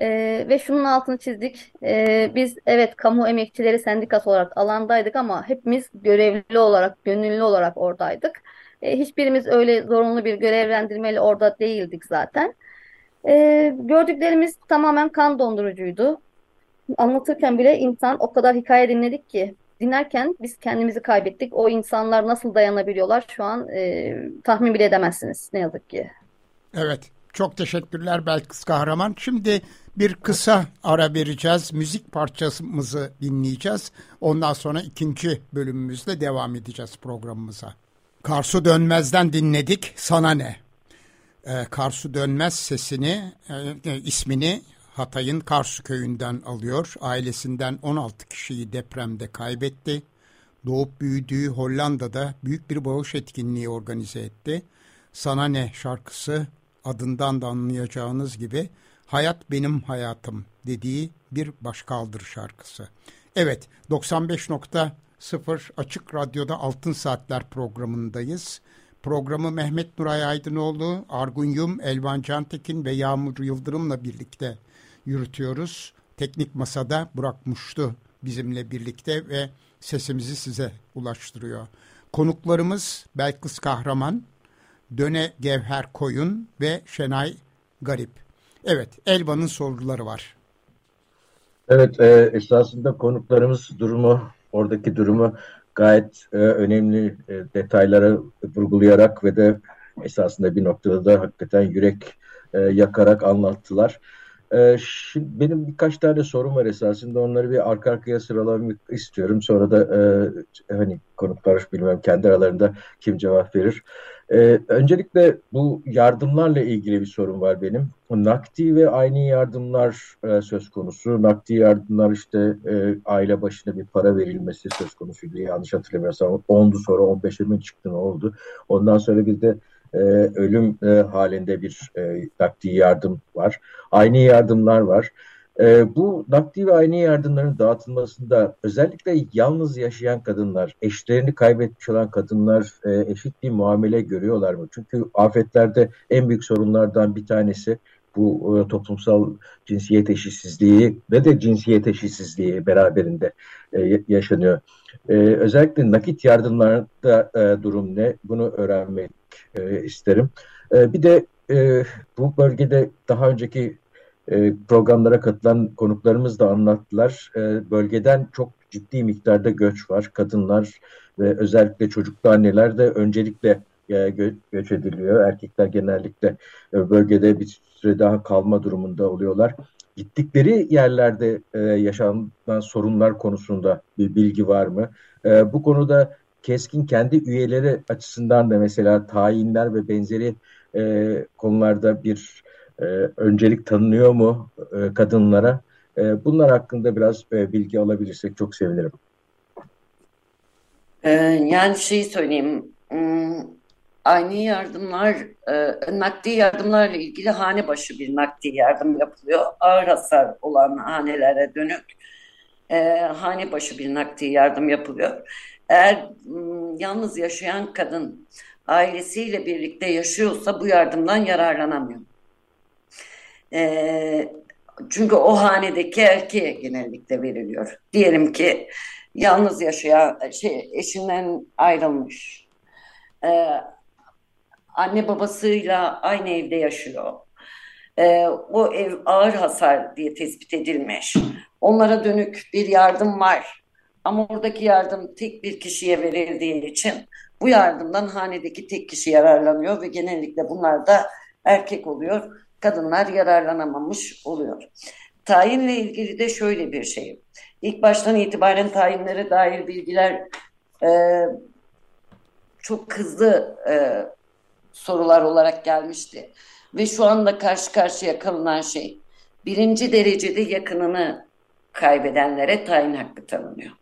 E, ve şunun altını çizdik. E, biz evet kamu emekçileri sendikası olarak alandaydık ama hepimiz görevli olarak, gönüllü olarak oradaydık. E, hiçbirimiz öyle zorunlu bir görevlendirmeli orada değildik zaten. E, gördüklerimiz tamamen kan dondurucuydu. Anlatırken bile insan o kadar hikaye dinledik ki dinlerken biz kendimizi kaybettik. O insanlar nasıl dayanabiliyorlar şu an e, tahmin bile edemezsiniz ne yazık ki. Evet. Çok teşekkürler Belkıs Kahraman. Şimdi bir kısa ara vereceğiz. Müzik parçamızı dinleyeceğiz. Ondan sonra ikinci bölümümüzle devam edeceğiz programımıza. Karsu Dönmez'den dinledik. Sana ne? Ee, Karsu Dönmez sesini, e, e ismini Hatay'ın Karsu köyünden alıyor. Ailesinden 16 kişiyi depremde kaybetti. Doğup büyüdüğü Hollanda'da büyük bir bağış etkinliği organize etti. Sana ne şarkısı adından da anlayacağınız gibi hayat benim hayatım dediği bir başkaldır şarkısı. Evet 95.0 Açık Radyo'da Altın Saatler programındayız. Programı Mehmet Nuray Aydınoğlu, Argun Yum, Elvan Cantekin ve Yağmur Yıldırım'la birlikte yürütüyoruz. Teknik Masa'da Burak Muştu bizimle birlikte ve sesimizi size ulaştırıyor. Konuklarımız Belkıs Kahraman, Döne Gevher Koyun ve Şenay Garip. Evet, Elvan'ın soruları var. Evet, e, esasında konuklarımız durumu, oradaki durumu gayet e, önemli e, detaylara vurgulayarak ve de esasında bir noktada da hakikaten yürek e, yakarak anlattılar. Ee, şimdi benim birkaç tane sorum var esasında onları bir arka arkaya sıralamak istiyorum. Sonra da e, hani konuklar bilmem kendi aralarında kim cevap verir. E, öncelikle bu yardımlarla ilgili bir sorun var benim. Nakdi ve aynı yardımlar e, söz konusu. Nakdi yardımlar işte e, aile başına bir para verilmesi söz konusuydu. Yanlış hatırlamıyorsam 10'du sonra 15'e mi çıktı ne oldu? Ondan sonra bir de e, ölüm e, halinde bir e, nakdi yardım var. Aynı yardımlar var. E, bu nakdi ve aynı yardımların dağıtılmasında özellikle yalnız yaşayan kadınlar, eşlerini kaybetmiş olan kadınlar e, eşit bir muamele görüyorlar mı? Çünkü afetlerde en büyük sorunlardan bir tanesi bu e, toplumsal cinsiyet eşitsizliği ve de cinsiyet eşitsizliği beraberinde e, yaşanıyor. E, özellikle nakit yardımlarda e, durum ne? Bunu öğrenmek e, isterim. E, bir de e, bu bölgede daha önceki e, programlara katılan konuklarımız da anlattılar. E, bölgeden çok ciddi miktarda göç var. Kadınlar ve özellikle çocuklu anneler de öncelikle e, gö göç ediliyor. Erkekler genellikle e, bölgede bir süre daha kalma durumunda oluyorlar. Gittikleri yerlerde e, yaşanan sorunlar konusunda bir bilgi var mı? E, bu konuda Keskin kendi üyeleri açısından da mesela tayinler ve benzeri e, konularda bir e, öncelik tanınıyor mu e, kadınlara? E, bunlar hakkında biraz e, bilgi alabilirsek çok sevinirim. Ee, yani şeyi söyleyeyim, hmm, aynı yardımlar, e, nakdi yardımlarla ilgili hane başı bir nakdi yardım yapılıyor. Ağır hasar olan hanelere dönük e, hane başı bir nakdi yardım yapılıyor. Eğer yalnız yaşayan kadın ailesiyle birlikte yaşıyorsa bu yardımdan yararlanamıyor. E, çünkü o hanedeki erkeğe genellikle veriliyor. Diyelim ki yalnız yaşayan şey eşinden ayrılmış. Ee, anne babasıyla aynı evde yaşıyor. Ee, o ev ağır hasar diye tespit edilmiş. Onlara dönük bir yardım var. Ama oradaki yardım tek bir kişiye verildiği için bu yardımdan hanedeki tek kişi yararlanıyor ve genellikle bunlar da erkek oluyor. Kadınlar yararlanamamış oluyor. Tayinle ilgili de şöyle bir şey. İlk baştan itibaren tayinlere dair bilgiler e, çok hızlı e, sorular olarak gelmişti. Ve şu anda karşı karşıya kalınan şey birinci derecede yakınını kaybedenlere tayin hakkı tanınıyor.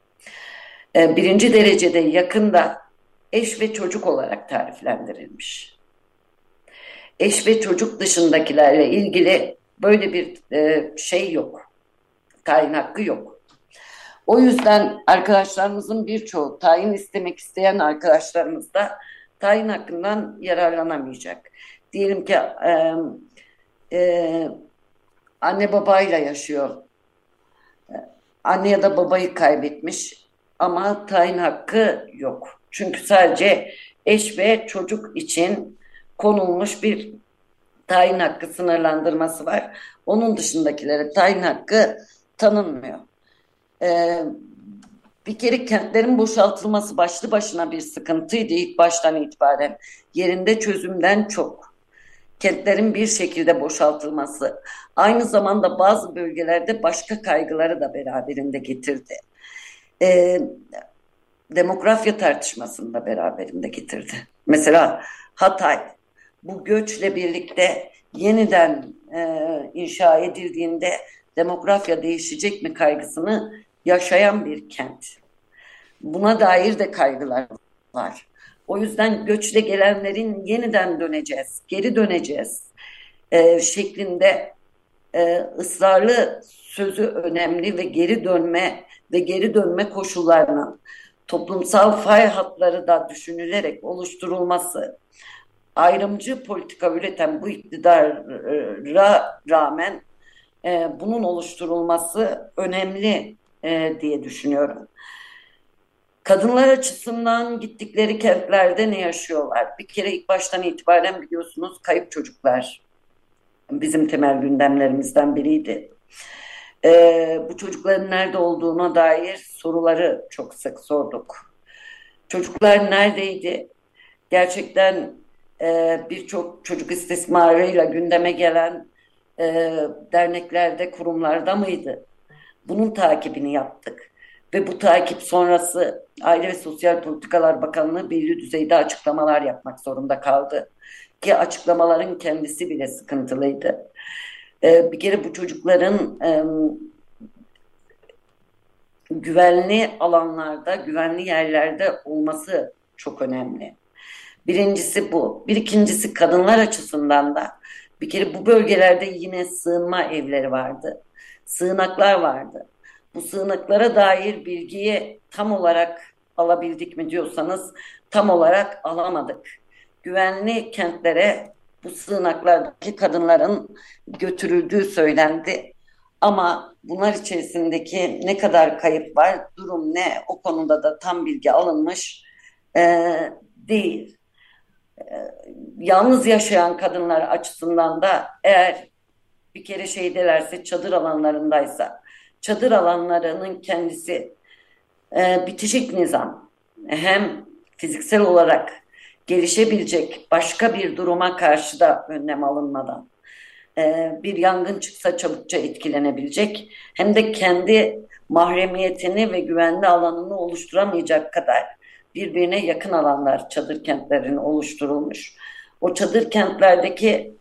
E, birinci derecede yakında eş ve çocuk olarak tariflendirilmiş. Eş ve çocuk dışındakilerle ilgili böyle bir e, şey yok. Tayin hakkı yok. O yüzden arkadaşlarımızın birçoğu tayin istemek isteyen arkadaşlarımız da tayin hakkından yararlanamayacak. Diyelim ki e, e, anne babayla yaşıyor. Anne ya da babayı kaybetmiş ama tayin hakkı yok. Çünkü sadece eş ve çocuk için konulmuş bir tayin hakkı sınırlandırması var. Onun dışındakilere tayin hakkı tanınmıyor. Ee, bir kere kentlerin boşaltılması başlı başına bir sıkıntıydı ilk baştan itibaren. Yerinde çözümden çok. Kentlerin bir şekilde boşaltılması aynı zamanda bazı bölgelerde başka kaygıları da beraberinde getirdi. Ee, demografya tartışmasını beraberinde getirdi. Mesela Hatay bu göçle birlikte yeniden e, inşa edildiğinde demografya değişecek mi kaygısını yaşayan bir kent. Buna dair de kaygılar var. O yüzden göçle gelenlerin yeniden döneceğiz, geri döneceğiz e, şeklinde e, ısrarlı sözü önemli ve geri dönme ve geri dönme koşullarının toplumsal fay hatları da düşünülerek oluşturulması ayrımcı politika üreten bu iktidara rağmen e, bunun oluşturulması önemli e, diye düşünüyorum. Kadınlar açısından gittikleri kentlerde ne yaşıyorlar? Bir kere ilk baştan itibaren biliyorsunuz kayıp çocuklar bizim temel gündemlerimizden biriydi. Ee, bu çocukların nerede olduğuna dair soruları çok sık sorduk. Çocuklar neredeydi? Gerçekten e, birçok çocuk istismarıyla gündeme gelen e, derneklerde, kurumlarda mıydı? Bunun takibini yaptık. Ve bu takip sonrası Aile ve Sosyal Politikalar Bakanlığı belli düzeyde açıklamalar yapmak zorunda kaldı. Ki açıklamaların kendisi bile sıkıntılıydı. Ee, bir kere bu çocukların güvenli alanlarda, güvenli yerlerde olması çok önemli. Birincisi bu. Bir ikincisi kadınlar açısından da bir kere bu bölgelerde yine sığınma evleri vardı. Sığınaklar vardı. Bu sığınaklara dair bilgiyi tam olarak alabildik mi diyorsanız tam olarak alamadık. Güvenli kentlere bu sığınaklardaki kadınların götürüldüğü söylendi. Ama bunlar içerisindeki ne kadar kayıp var, durum ne o konuda da tam bilgi alınmış e, değil. E, yalnız yaşayan kadınlar açısından da eğer bir kere şeydelerse çadır alanlarındaysa çadır alanlarının kendisi e, bitişik nizam hem fiziksel olarak gelişebilecek başka bir duruma karşı da önlem alınmadan e, bir yangın çıksa çabukça etkilenebilecek hem de kendi mahremiyetini ve güvenli alanını oluşturamayacak kadar birbirine yakın alanlar çadır kentlerin oluşturulmuş. O çadır kentlerdeki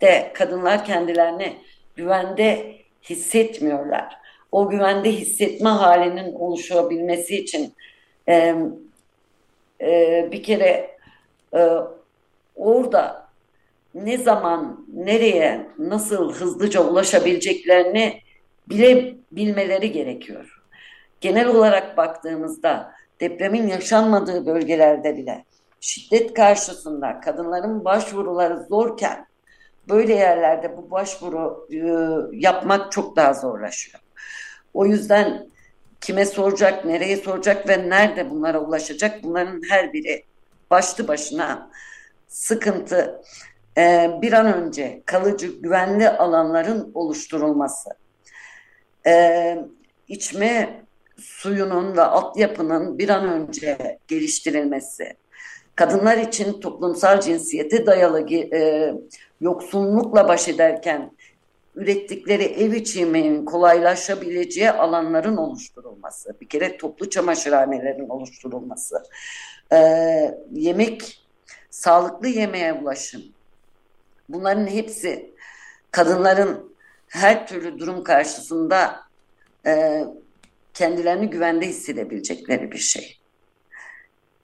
de kadınlar kendilerini güvende hissetmiyorlar. O güvende hissetme halinin oluşabilmesi için e, e, bir kere e, orada ne zaman, nereye, nasıl hızlıca ulaşabileceklerini bile bilmeleri gerekiyor. Genel olarak baktığımızda depremin yaşanmadığı bölgelerde bile şiddet karşısında kadınların başvuruları zorken böyle yerlerde bu başvuru e, yapmak çok daha zorlaşıyor. O yüzden kime soracak, nereye soracak ve nerede bunlara ulaşacak bunların her biri başlı başına sıkıntı. E, bir an önce kalıcı güvenli alanların oluşturulması, e, içme suyunun ve altyapının bir an önce geliştirilmesi, kadınlar için toplumsal cinsiyete dayalı e, yoksunlukla baş ederken ürettikleri ev içi yemeğin kolaylaşabileceği alanların oluşturulması, bir kere toplu çamaşırhanelerin oluşturulması, e, yemek, sağlıklı yemeğe ulaşım, bunların hepsi kadınların her türlü durum karşısında e, kendilerini güvende hissedebilecekleri bir şey.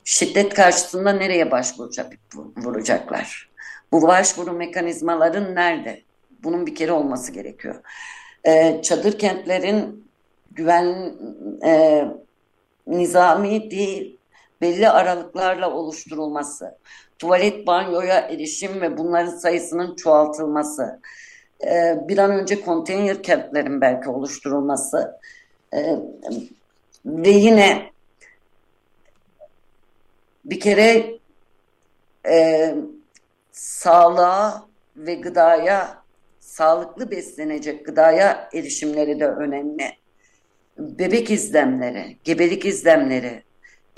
Şiddet karşısında nereye başvuracak, vuracaklar? Bu başvuru mekanizmaların nerede? Bunun bir kere olması gerekiyor. Ee, çadır kentlerin güven e, nizami değil, belli aralıklarla oluşturulması, tuvalet banyoya erişim ve bunların sayısının çoğaltılması, e, bir an önce konteyner kentlerin belki oluşturulması e, ve yine bir kere e, sağlığa ve gıdaya sağlıklı beslenecek gıdaya erişimleri de önemli. Bebek izlemleri, gebelik izlemleri,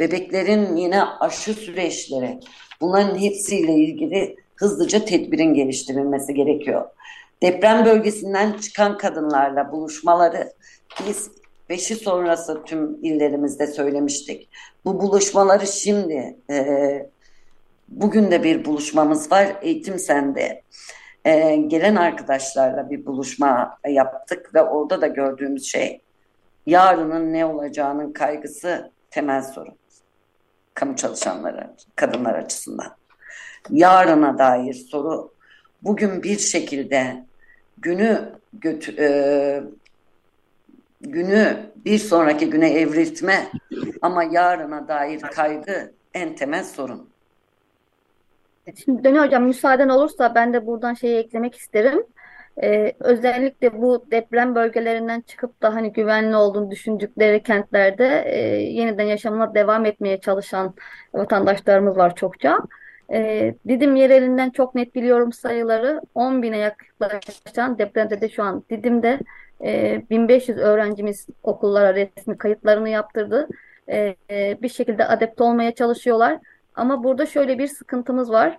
bebeklerin yine aşı süreçleri bunların hepsiyle ilgili hızlıca tedbirin geliştirilmesi gerekiyor. Deprem bölgesinden çıkan kadınlarla buluşmaları biz beşi sonrası tüm illerimizde söylemiştik. Bu buluşmaları şimdi e, bugün de bir buluşmamız var Eğitim Sende. E, gelen arkadaşlarla bir buluşma yaptık ve orada da gördüğümüz şey yarının ne olacağının kaygısı temel sorun. Kamu çalışanları, kadınlar açısından. Yarına dair soru bugün bir şekilde günü götü, e, günü bir sonraki güne evriltme ama yarına dair kaygı en temel sorun. Şimdi Dönü Hocam müsaaden olursa ben de buradan şeyi eklemek isterim. Ee, özellikle bu deprem bölgelerinden çıkıp da hani güvenli olduğunu düşündükleri kentlerde e, yeniden yaşamına devam etmeye çalışan vatandaşlarımız var çokça. E, Didim yerelinden çok net biliyorum sayıları 10 bine yaklaşan depremde de şu an Didim'de e, 1500 öğrencimiz okullara resmi kayıtlarını yaptırdı. E, e, bir şekilde adapte olmaya çalışıyorlar. Ama burada şöyle bir sıkıntımız var.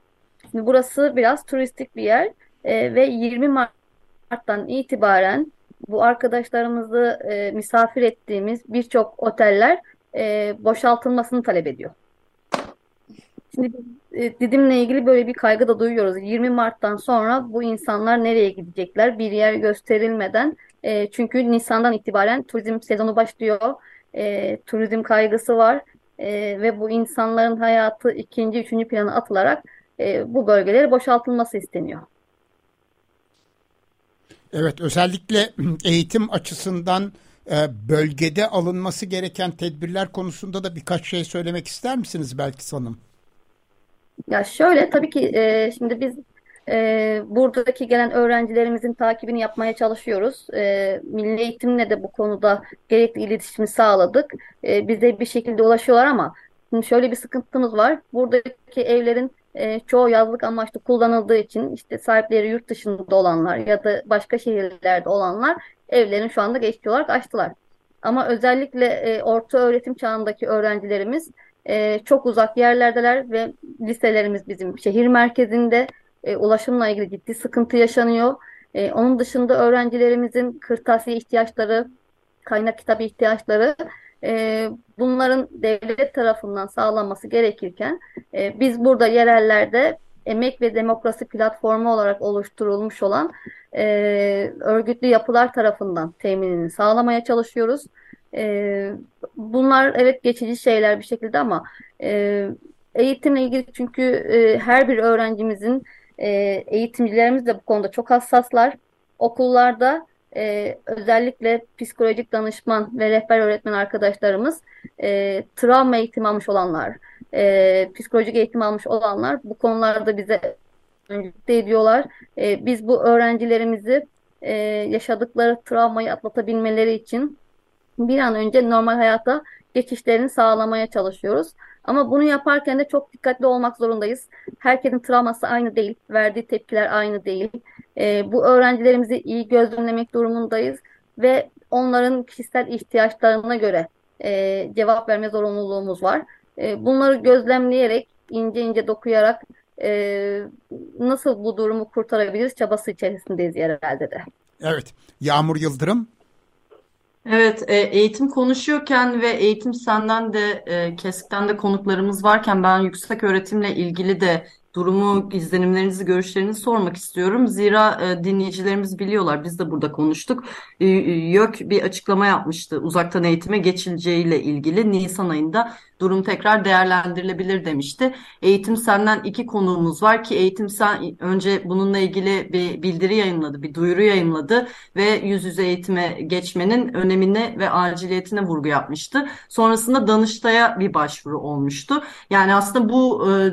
Şimdi burası biraz turistik bir yer e, ve 20 Mart'tan itibaren bu arkadaşlarımızı e, misafir ettiğimiz birçok oteller e, boşaltılmasını talep ediyor. Şimdi e, Didim'le ilgili böyle bir kaygı da duyuyoruz. 20 Mart'tan sonra bu insanlar nereye gidecekler? Bir yer gösterilmeden. E, çünkü Nisan'dan itibaren turizm sezonu başlıyor. E, turizm kaygısı var. E, ve bu insanların hayatı ikinci, üçüncü plana atılarak e, bu bölgeleri boşaltılması isteniyor. Evet, özellikle [CLEARS THROAT] eğitim açısından e, bölgede alınması gereken tedbirler konusunda da birkaç şey söylemek ister misiniz belki Hanım? Ya şöyle tabii ki e, şimdi biz e, buradaki gelen öğrencilerimizin takibini yapmaya çalışıyoruz. E, Milli Eğitimle de bu konuda gerekli iletişimi sağladık. E, bize bir şekilde ulaşıyorlar ama şimdi şöyle bir sıkıntımız var. Buradaki evlerin e, çoğu yazlık amaçlı kullanıldığı için işte sahipleri yurt dışında olanlar ya da başka şehirlerde olanlar evlerini şu anda geçici olarak açtılar. Ama özellikle e, orta öğretim çağındaki öğrencilerimiz e, çok uzak yerlerdeler ve liselerimiz bizim şehir merkezinde e, ulaşımla ilgili ciddi sıkıntı yaşanıyor. E, onun dışında öğrencilerimizin kırtasiye ihtiyaçları, kaynak kitabı ihtiyaçları e, bunların devlet tarafından sağlanması gerekirken e, biz burada yerellerde Emek ve Demokrasi Platformu olarak oluşturulmuş olan e, örgütlü yapılar tarafından teminini sağlamaya çalışıyoruz. E, bunlar evet geçici şeyler bir şekilde ama e, eğitimle ilgili çünkü e, her bir öğrencimizin e, eğitimcilerimiz de bu konuda çok hassaslar. Okullarda e, özellikle psikolojik danışman ve rehber öğretmen arkadaşlarımız e, travma eğitimi almış olanlar, e, psikolojik eğitim almış olanlar bu konularda bize öncülükte ediyorlar. E, biz bu öğrencilerimizi e, yaşadıkları travmayı atlatabilmeleri için bir an önce normal hayata geçişlerini sağlamaya çalışıyoruz. Ama bunu yaparken de çok dikkatli olmak zorundayız. Herkesin travması aynı değil, verdiği tepkiler aynı değil. E, bu öğrencilerimizi iyi gözlemlemek durumundayız ve onların kişisel ihtiyaçlarına göre e, cevap verme zorunluluğumuz var. E, bunları gözlemleyerek, ince ince dokuyarak e, nasıl bu durumu kurtarabiliriz çabası içerisindeyiz yerelde de. Evet, Yağmur Yıldırım. Evet, e, eğitim konuşuyorken ve eğitim senden de e, Kesk'ten de konuklarımız varken ben yüksek öğretimle ilgili de durumu, izlenimlerinizi, görüşlerinizi sormak istiyorum. Zira e, dinleyicilerimiz biliyorlar, biz de burada konuştuk. E, YÖK bir açıklama yapmıştı uzaktan eğitime geçileceğiyle ilgili Nisan ayında durum tekrar değerlendirilebilir demişti. Eğitim Sen'den iki konuğumuz var ki Eğitim Sen önce bununla ilgili bir bildiri yayınladı, bir duyuru yayınladı ve yüz yüze eğitime geçmenin önemine ve aciliyetine vurgu yapmıştı. Sonrasında Danıştay'a bir başvuru olmuştu. Yani aslında bu e,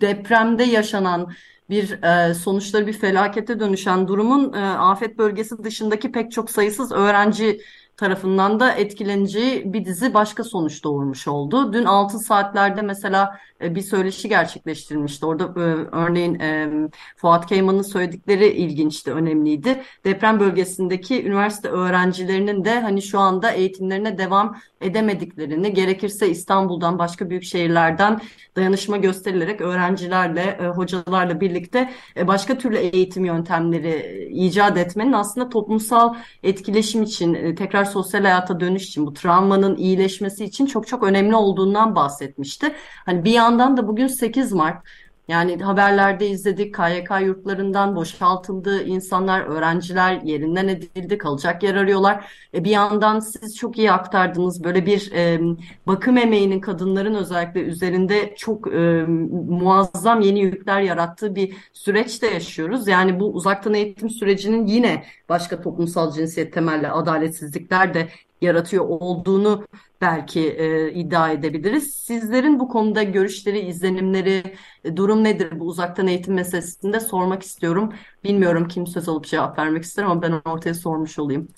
depremde yaşanan bir e, sonuçları bir felakete dönüşen durumun e, afet bölgesi dışındaki pek çok sayısız öğrenci tarafından da etkileneceği bir dizi başka sonuç doğurmuş oldu. Dün 6 saatlerde mesela bir söyleşi gerçekleştirilmişti. Orada e, örneğin e, Fuat Keyman'ın söyledikleri ilginçti, önemliydi. Deprem bölgesindeki üniversite öğrencilerinin de hani şu anda eğitimlerine devam edemediklerini, gerekirse İstanbul'dan başka büyük şehirlerden dayanışma gösterilerek öğrencilerle, hocalarla birlikte başka türlü eğitim yöntemleri icat etmenin aslında toplumsal etkileşim için, tekrar sosyal hayata dönüş için, bu travmanın iyileşmesi için çok çok önemli olduğundan bahsetmişti. Hani bir yandan da bugün 8 Mart. Yani haberlerde izledik KYK yurtlarından boşaltıldı insanlar, öğrenciler yerinden edildi, kalacak yer arıyorlar. E, bir yandan siz çok iyi aktardınız böyle bir e, bakım emeğinin kadınların özellikle üzerinde çok e, muazzam yeni yükler yarattığı bir süreçte yaşıyoruz. Yani bu uzaktan eğitim sürecinin yine başka toplumsal cinsiyet temelli adaletsizlikler de yaratıyor olduğunu belki e, iddia edebiliriz. Sizlerin bu konuda görüşleri, izlenimleri, e, durum nedir bu uzaktan eğitim meselesinde sormak istiyorum. Bilmiyorum kim söz alıp cevap vermek ister ama ben ortaya sormuş olayım.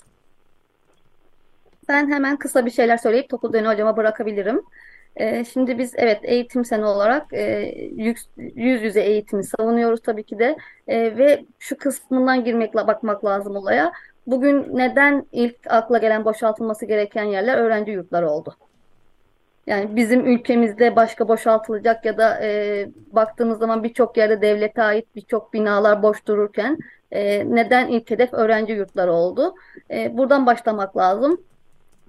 Ben hemen kısa bir şeyler söyleyip topu dönü hocama bırakabilirim. E, şimdi biz evet eğitim sene olarak e, yüz, yüz yüze eğitimi savunuyoruz tabii ki de ve şu kısmından girmekle bakmak lazım olaya. Bugün neden ilk akla gelen boşaltılması gereken yerler öğrenci yurtları oldu? Yani bizim ülkemizde başka boşaltılacak ya da e, baktığımız zaman birçok yerde devlete ait birçok binalar boş dururken e, neden ilk hedef öğrenci yurtları oldu? E, buradan başlamak lazım.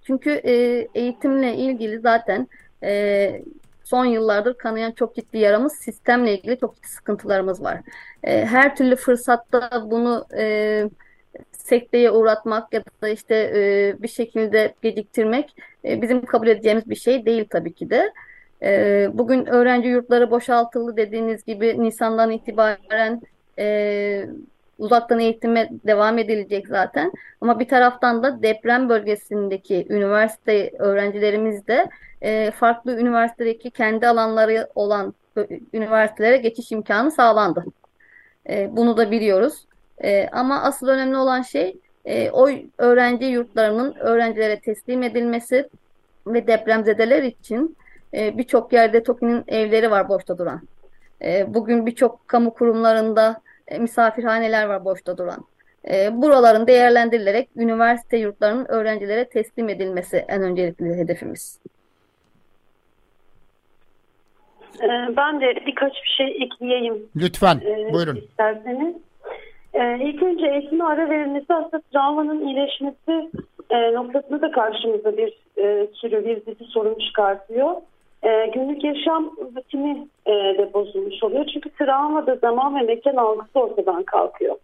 Çünkü e, eğitimle ilgili zaten e, son yıllardır kanayan çok ciddi yaramız sistemle ilgili çok ciddi sıkıntılarımız var. E, her türlü fırsatta bunu e, sekteye uğratmak ya da işte e, bir şekilde geciktirmek e, bizim kabul edeceğimiz bir şey değil tabii ki de. E, bugün öğrenci yurtları boşaltıldı dediğiniz gibi Nisan'dan itibaren e, uzaktan eğitime devam edilecek zaten. Ama bir taraftan da deprem bölgesindeki üniversite öğrencilerimiz de e, farklı üniversitedeki kendi alanları olan üniversitelere geçiş imkanı sağlandı. E, bunu da biliyoruz. E, ama asıl önemli olan şey e, o öğrenci yurtlarının öğrencilere teslim edilmesi ve depremzedeler için e, birçok yerde TOKİ'nin evleri var boşta duran. E, bugün birçok kamu kurumlarında e, misafirhaneler var boşta duran. E, buraların değerlendirilerek üniversite yurtlarının öğrencilere teslim edilmesi en öncelikli hedefimiz. Ee, ben de birkaç bir şey ekleyeyim. Lütfen, ee, buyurun. İsterseniz. Ee, ilk önce eğitime ara verilmesi aslında travmanın iyileşmesi e, noktasında da karşımıza bir e, sürü bir dizi sorun çıkartıyor. E, günlük yaşam rutini e, de bozulmuş oluyor. Çünkü travmada zaman ve mekan algısı ortadan kalkıyor.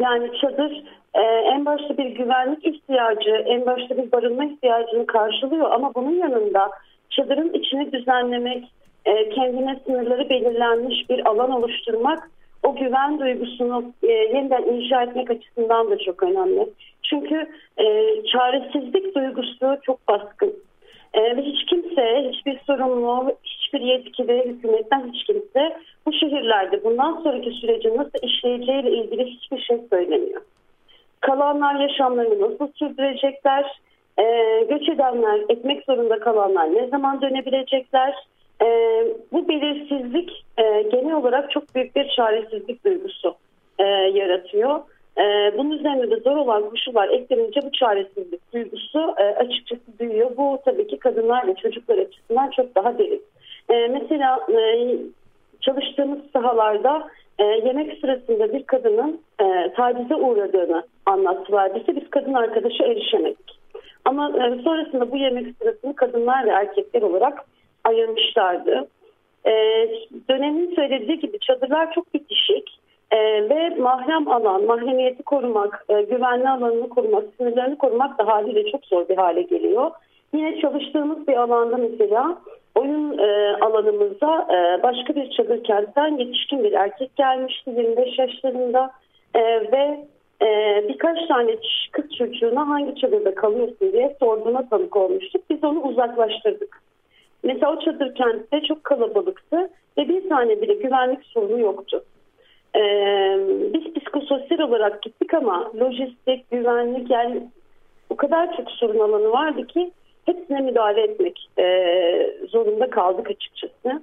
Yani çadır e, en başta bir güvenlik ihtiyacı, en başta bir barınma ihtiyacını karşılıyor ama bunun yanında çadırın içini düzenlemek, e, kendine sınırları belirlenmiş bir alan oluşturmak o güven duygusunu e, yeniden inşa etmek açısından da çok önemli. Çünkü e, çaresizlik duygusu çok baskın. E, ve hiç kimse, hiçbir sorumlu, hiçbir yetkili, hükümetten hiç kimse bu şehirlerde bundan sonraki sürecin nasıl işleyeceğiyle ilgili hiçbir şey söylemiyor. Kalanlar yaşamlarını nasıl sürdürecekler, e, göç edenler, etmek zorunda kalanlar ne zaman dönebilecekler, e, bu belirsizlik e, genel olarak çok büyük bir çaresizlik duygusu e, yaratıyor. E, bunun üzerine de zor olan koşullar eklenince bu çaresizlik duygusu e, açıkçası büyüyor. Bu tabii ki kadınlar ve çocuklar açısından çok daha derin. E, mesela e, çalıştığımız sahalarda e, yemek sırasında bir kadının e, tacize uğradığını anlattılar. Bize biz kadın arkadaşa erişemedik. Ama e, sonrasında bu yemek sırasını kadınlar ve erkekler olarak ayırmışlardı. E, dönemin söylediği gibi çadırlar çok bitişik e, ve mahrem alan, mahremiyeti korumak, e, güvenli alanını korumak, sınırlarını korumak da haliyle çok zor bir hale geliyor. Yine çalıştığımız bir alanda mesela oyun e, alanımıza e, başka bir çadır kentten yetişkin bir erkek gelmişti 25 yaşlarında e, ve e, birkaç tane kız çocuğuna hangi çadırda kalıyorsun diye sorduğuna tanık olmuştuk. Biz onu uzaklaştırdık. Mesela o çadır kentte çok kalabalıktı ve bir tane bile güvenlik sorunu yoktu. Ee, biz psikososyal olarak gittik ama lojistik, güvenlik yani o kadar çok sorun alanı vardı ki hepsine müdahale etmek e, zorunda kaldık açıkçası.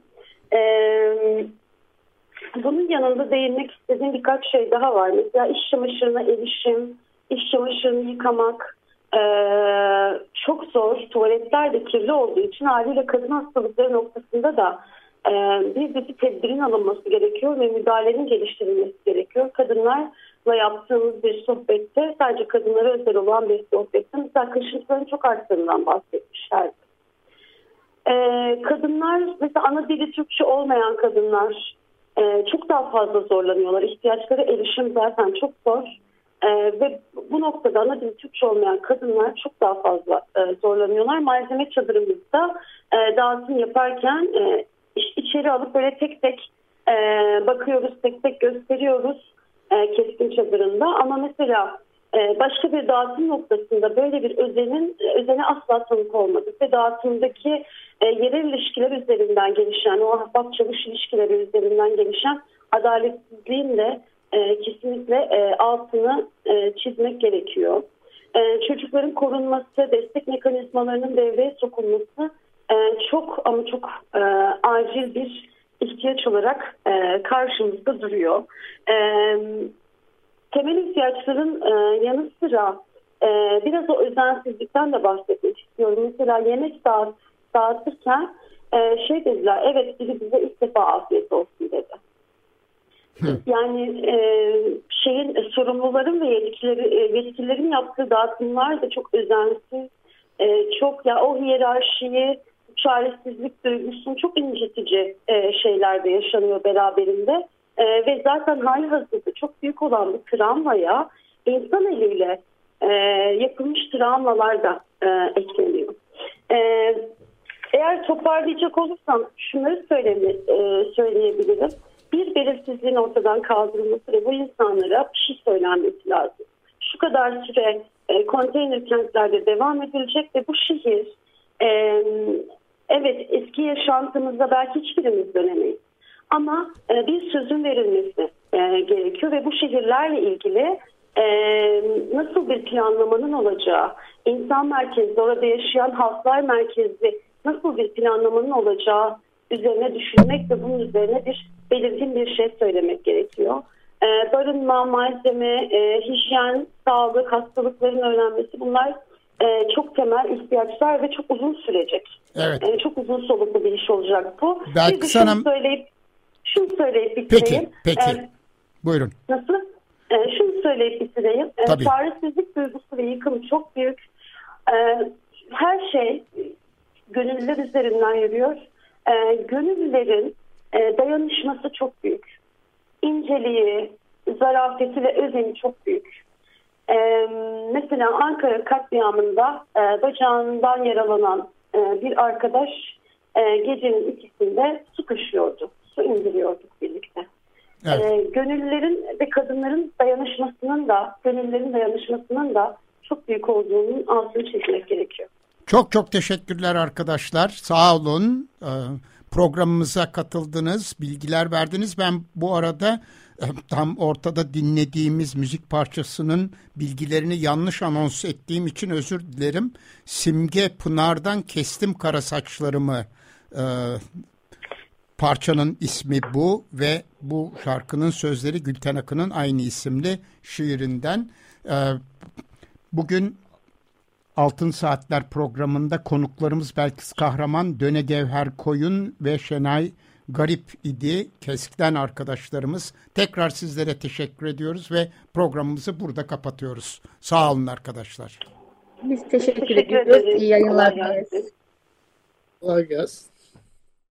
E, bunun yanında değinmek istediğim birkaç şey daha var. Mesela iş çamaşırına erişim, iş çamaşırını yıkamak, ee, çok zor. Tuvaletler de kirli olduğu için haliyle kadın hastalıkları noktasında da e, bir dizi tedbirin alınması gerekiyor ve müdahalenin geliştirilmesi gerekiyor. Kadınlarla yaptığımız bir sohbette sadece kadınlara özel olan bir sohbette mesela kaşıntıların çok arttığından bahsetmişlerdi. Ee, kadınlar mesela ana dili Türkçe olmayan kadınlar e, çok daha fazla zorlanıyorlar. İhtiyaçları erişim zaten çok zor. E, ve bu noktada ana dili Türkçe olmayan kadınlar çok daha fazla e, zorlanıyorlar. Malzeme çadırımızda e, dağıtım yaparken e, iç, içeri alıp böyle tek tek e, bakıyoruz, tek tek gösteriyoruz e, keskin çadırında. Ama mesela e, başka bir dağıtım noktasında böyle bir özenin özene asla tanık olmadık ve dağıtımdaki e, yerel ilişkiler üzerinden gelişen, o ahbap çalış ilişkileri üzerinden gelişen adaletsizliğin de e, kesinlikle e, altını e, çizmek gerekiyor. E, çocukların korunması, destek mekanizmalarının devreye sokulması e, çok ama çok e, acil bir ihtiyaç olarak e, karşımızda duruyor. E, temel ihtiyaçların e, yanı sıra e, biraz o özensizlikten de bahsetmek istiyorum. Mesela yemek dağıt, dağıtırken e, şey dediler, evet biri bize ilk defa afiyet olsun dedi. Yani e, şeyin e, sorumluların ve yetkileri, e, yetkililerin yaptığı dağıtımlar da çok özensiz, e, çok ya o hiyerarşiyi, çaresizlik duygusunu çok incitici e, şeyler yaşanıyor beraberinde. E, ve zaten hali hazırda çok büyük olan bu travmaya insan eliyle e, yapılmış travmalar da e, ekleniyor. E, eğer toparlayacak olursam şunları söyleme, e, söyleyebilirim bir belirsizliğin ortadan kaldırılması ve bu insanlara bir şey söylenmesi lazım. Şu kadar süre e, konteyner kentlerde devam edilecek ve bu şehir e, evet eski yaşantımızda belki hiçbirimiz dönemeyiz. Ama e, bir sözün verilmesi e, gerekiyor ve bu şehirlerle ilgili e, nasıl bir planlamanın olacağı, insan merkezli, orada yaşayan halklar merkezli nasıl bir planlamanın olacağı üzerine düşünmek ve bunun üzerine bir belirgin bir şey söylemek gerekiyor. e, barınma, malzeme, e, hijyen, sağlık, hastalıkların önlenmesi bunlar e, çok temel ihtiyaçlar ve çok uzun sürecek. Evet. E, çok uzun soluklu bir iş olacak bu. Belki de sana- şunu söyleyip, şunu söyleyip bitireyim. Peki, peki. E, Buyurun. Nasıl? Ee, şunu söyleyip bitireyim. Ee, Tabii. çaresizlik duygusu ve yıkım çok büyük. Ee, her şey gönüllüler üzerinden yürüyor. Ee, gönüllülerin e, dayanışması çok büyük. İnceliği, zarafeti ve özeni çok büyük. Ee, mesela Ankara katliamında e, bacağından yaralanan e, bir arkadaş e, gecenin ikisinde su taşıyordu. Su indiriyorduk birlikte. Evet. Ee, gönüllülerin ve kadınların dayanışmasının da, gönüllülerin dayanışmasının da çok büyük olduğunun altını çizmek gerekiyor. Çok çok teşekkürler arkadaşlar. Sağ olun. Ee, Programımıza katıldınız, bilgiler verdiniz. Ben bu arada e, tam ortada dinlediğimiz müzik parçasının bilgilerini yanlış anons ettiğim için özür dilerim. Simge Pınar'dan Kestim Kara Saçlarımı e, parçanın ismi bu ve bu şarkının sözleri Gülten Akın'ın aynı isimli şiirinden. E, bugün Altın Saatler programında konuklarımız Belkıs Kahraman, Döne Gevher Koyun ve Şenay Garip idi. Keskten arkadaşlarımız. Tekrar sizlere teşekkür ediyoruz ve programımızı burada kapatıyoruz. Sağ olun arkadaşlar. Biz teşekkür, Teşekkür ediyoruz. ederiz. İyi yayınlar dileriz. Kolay gelsin.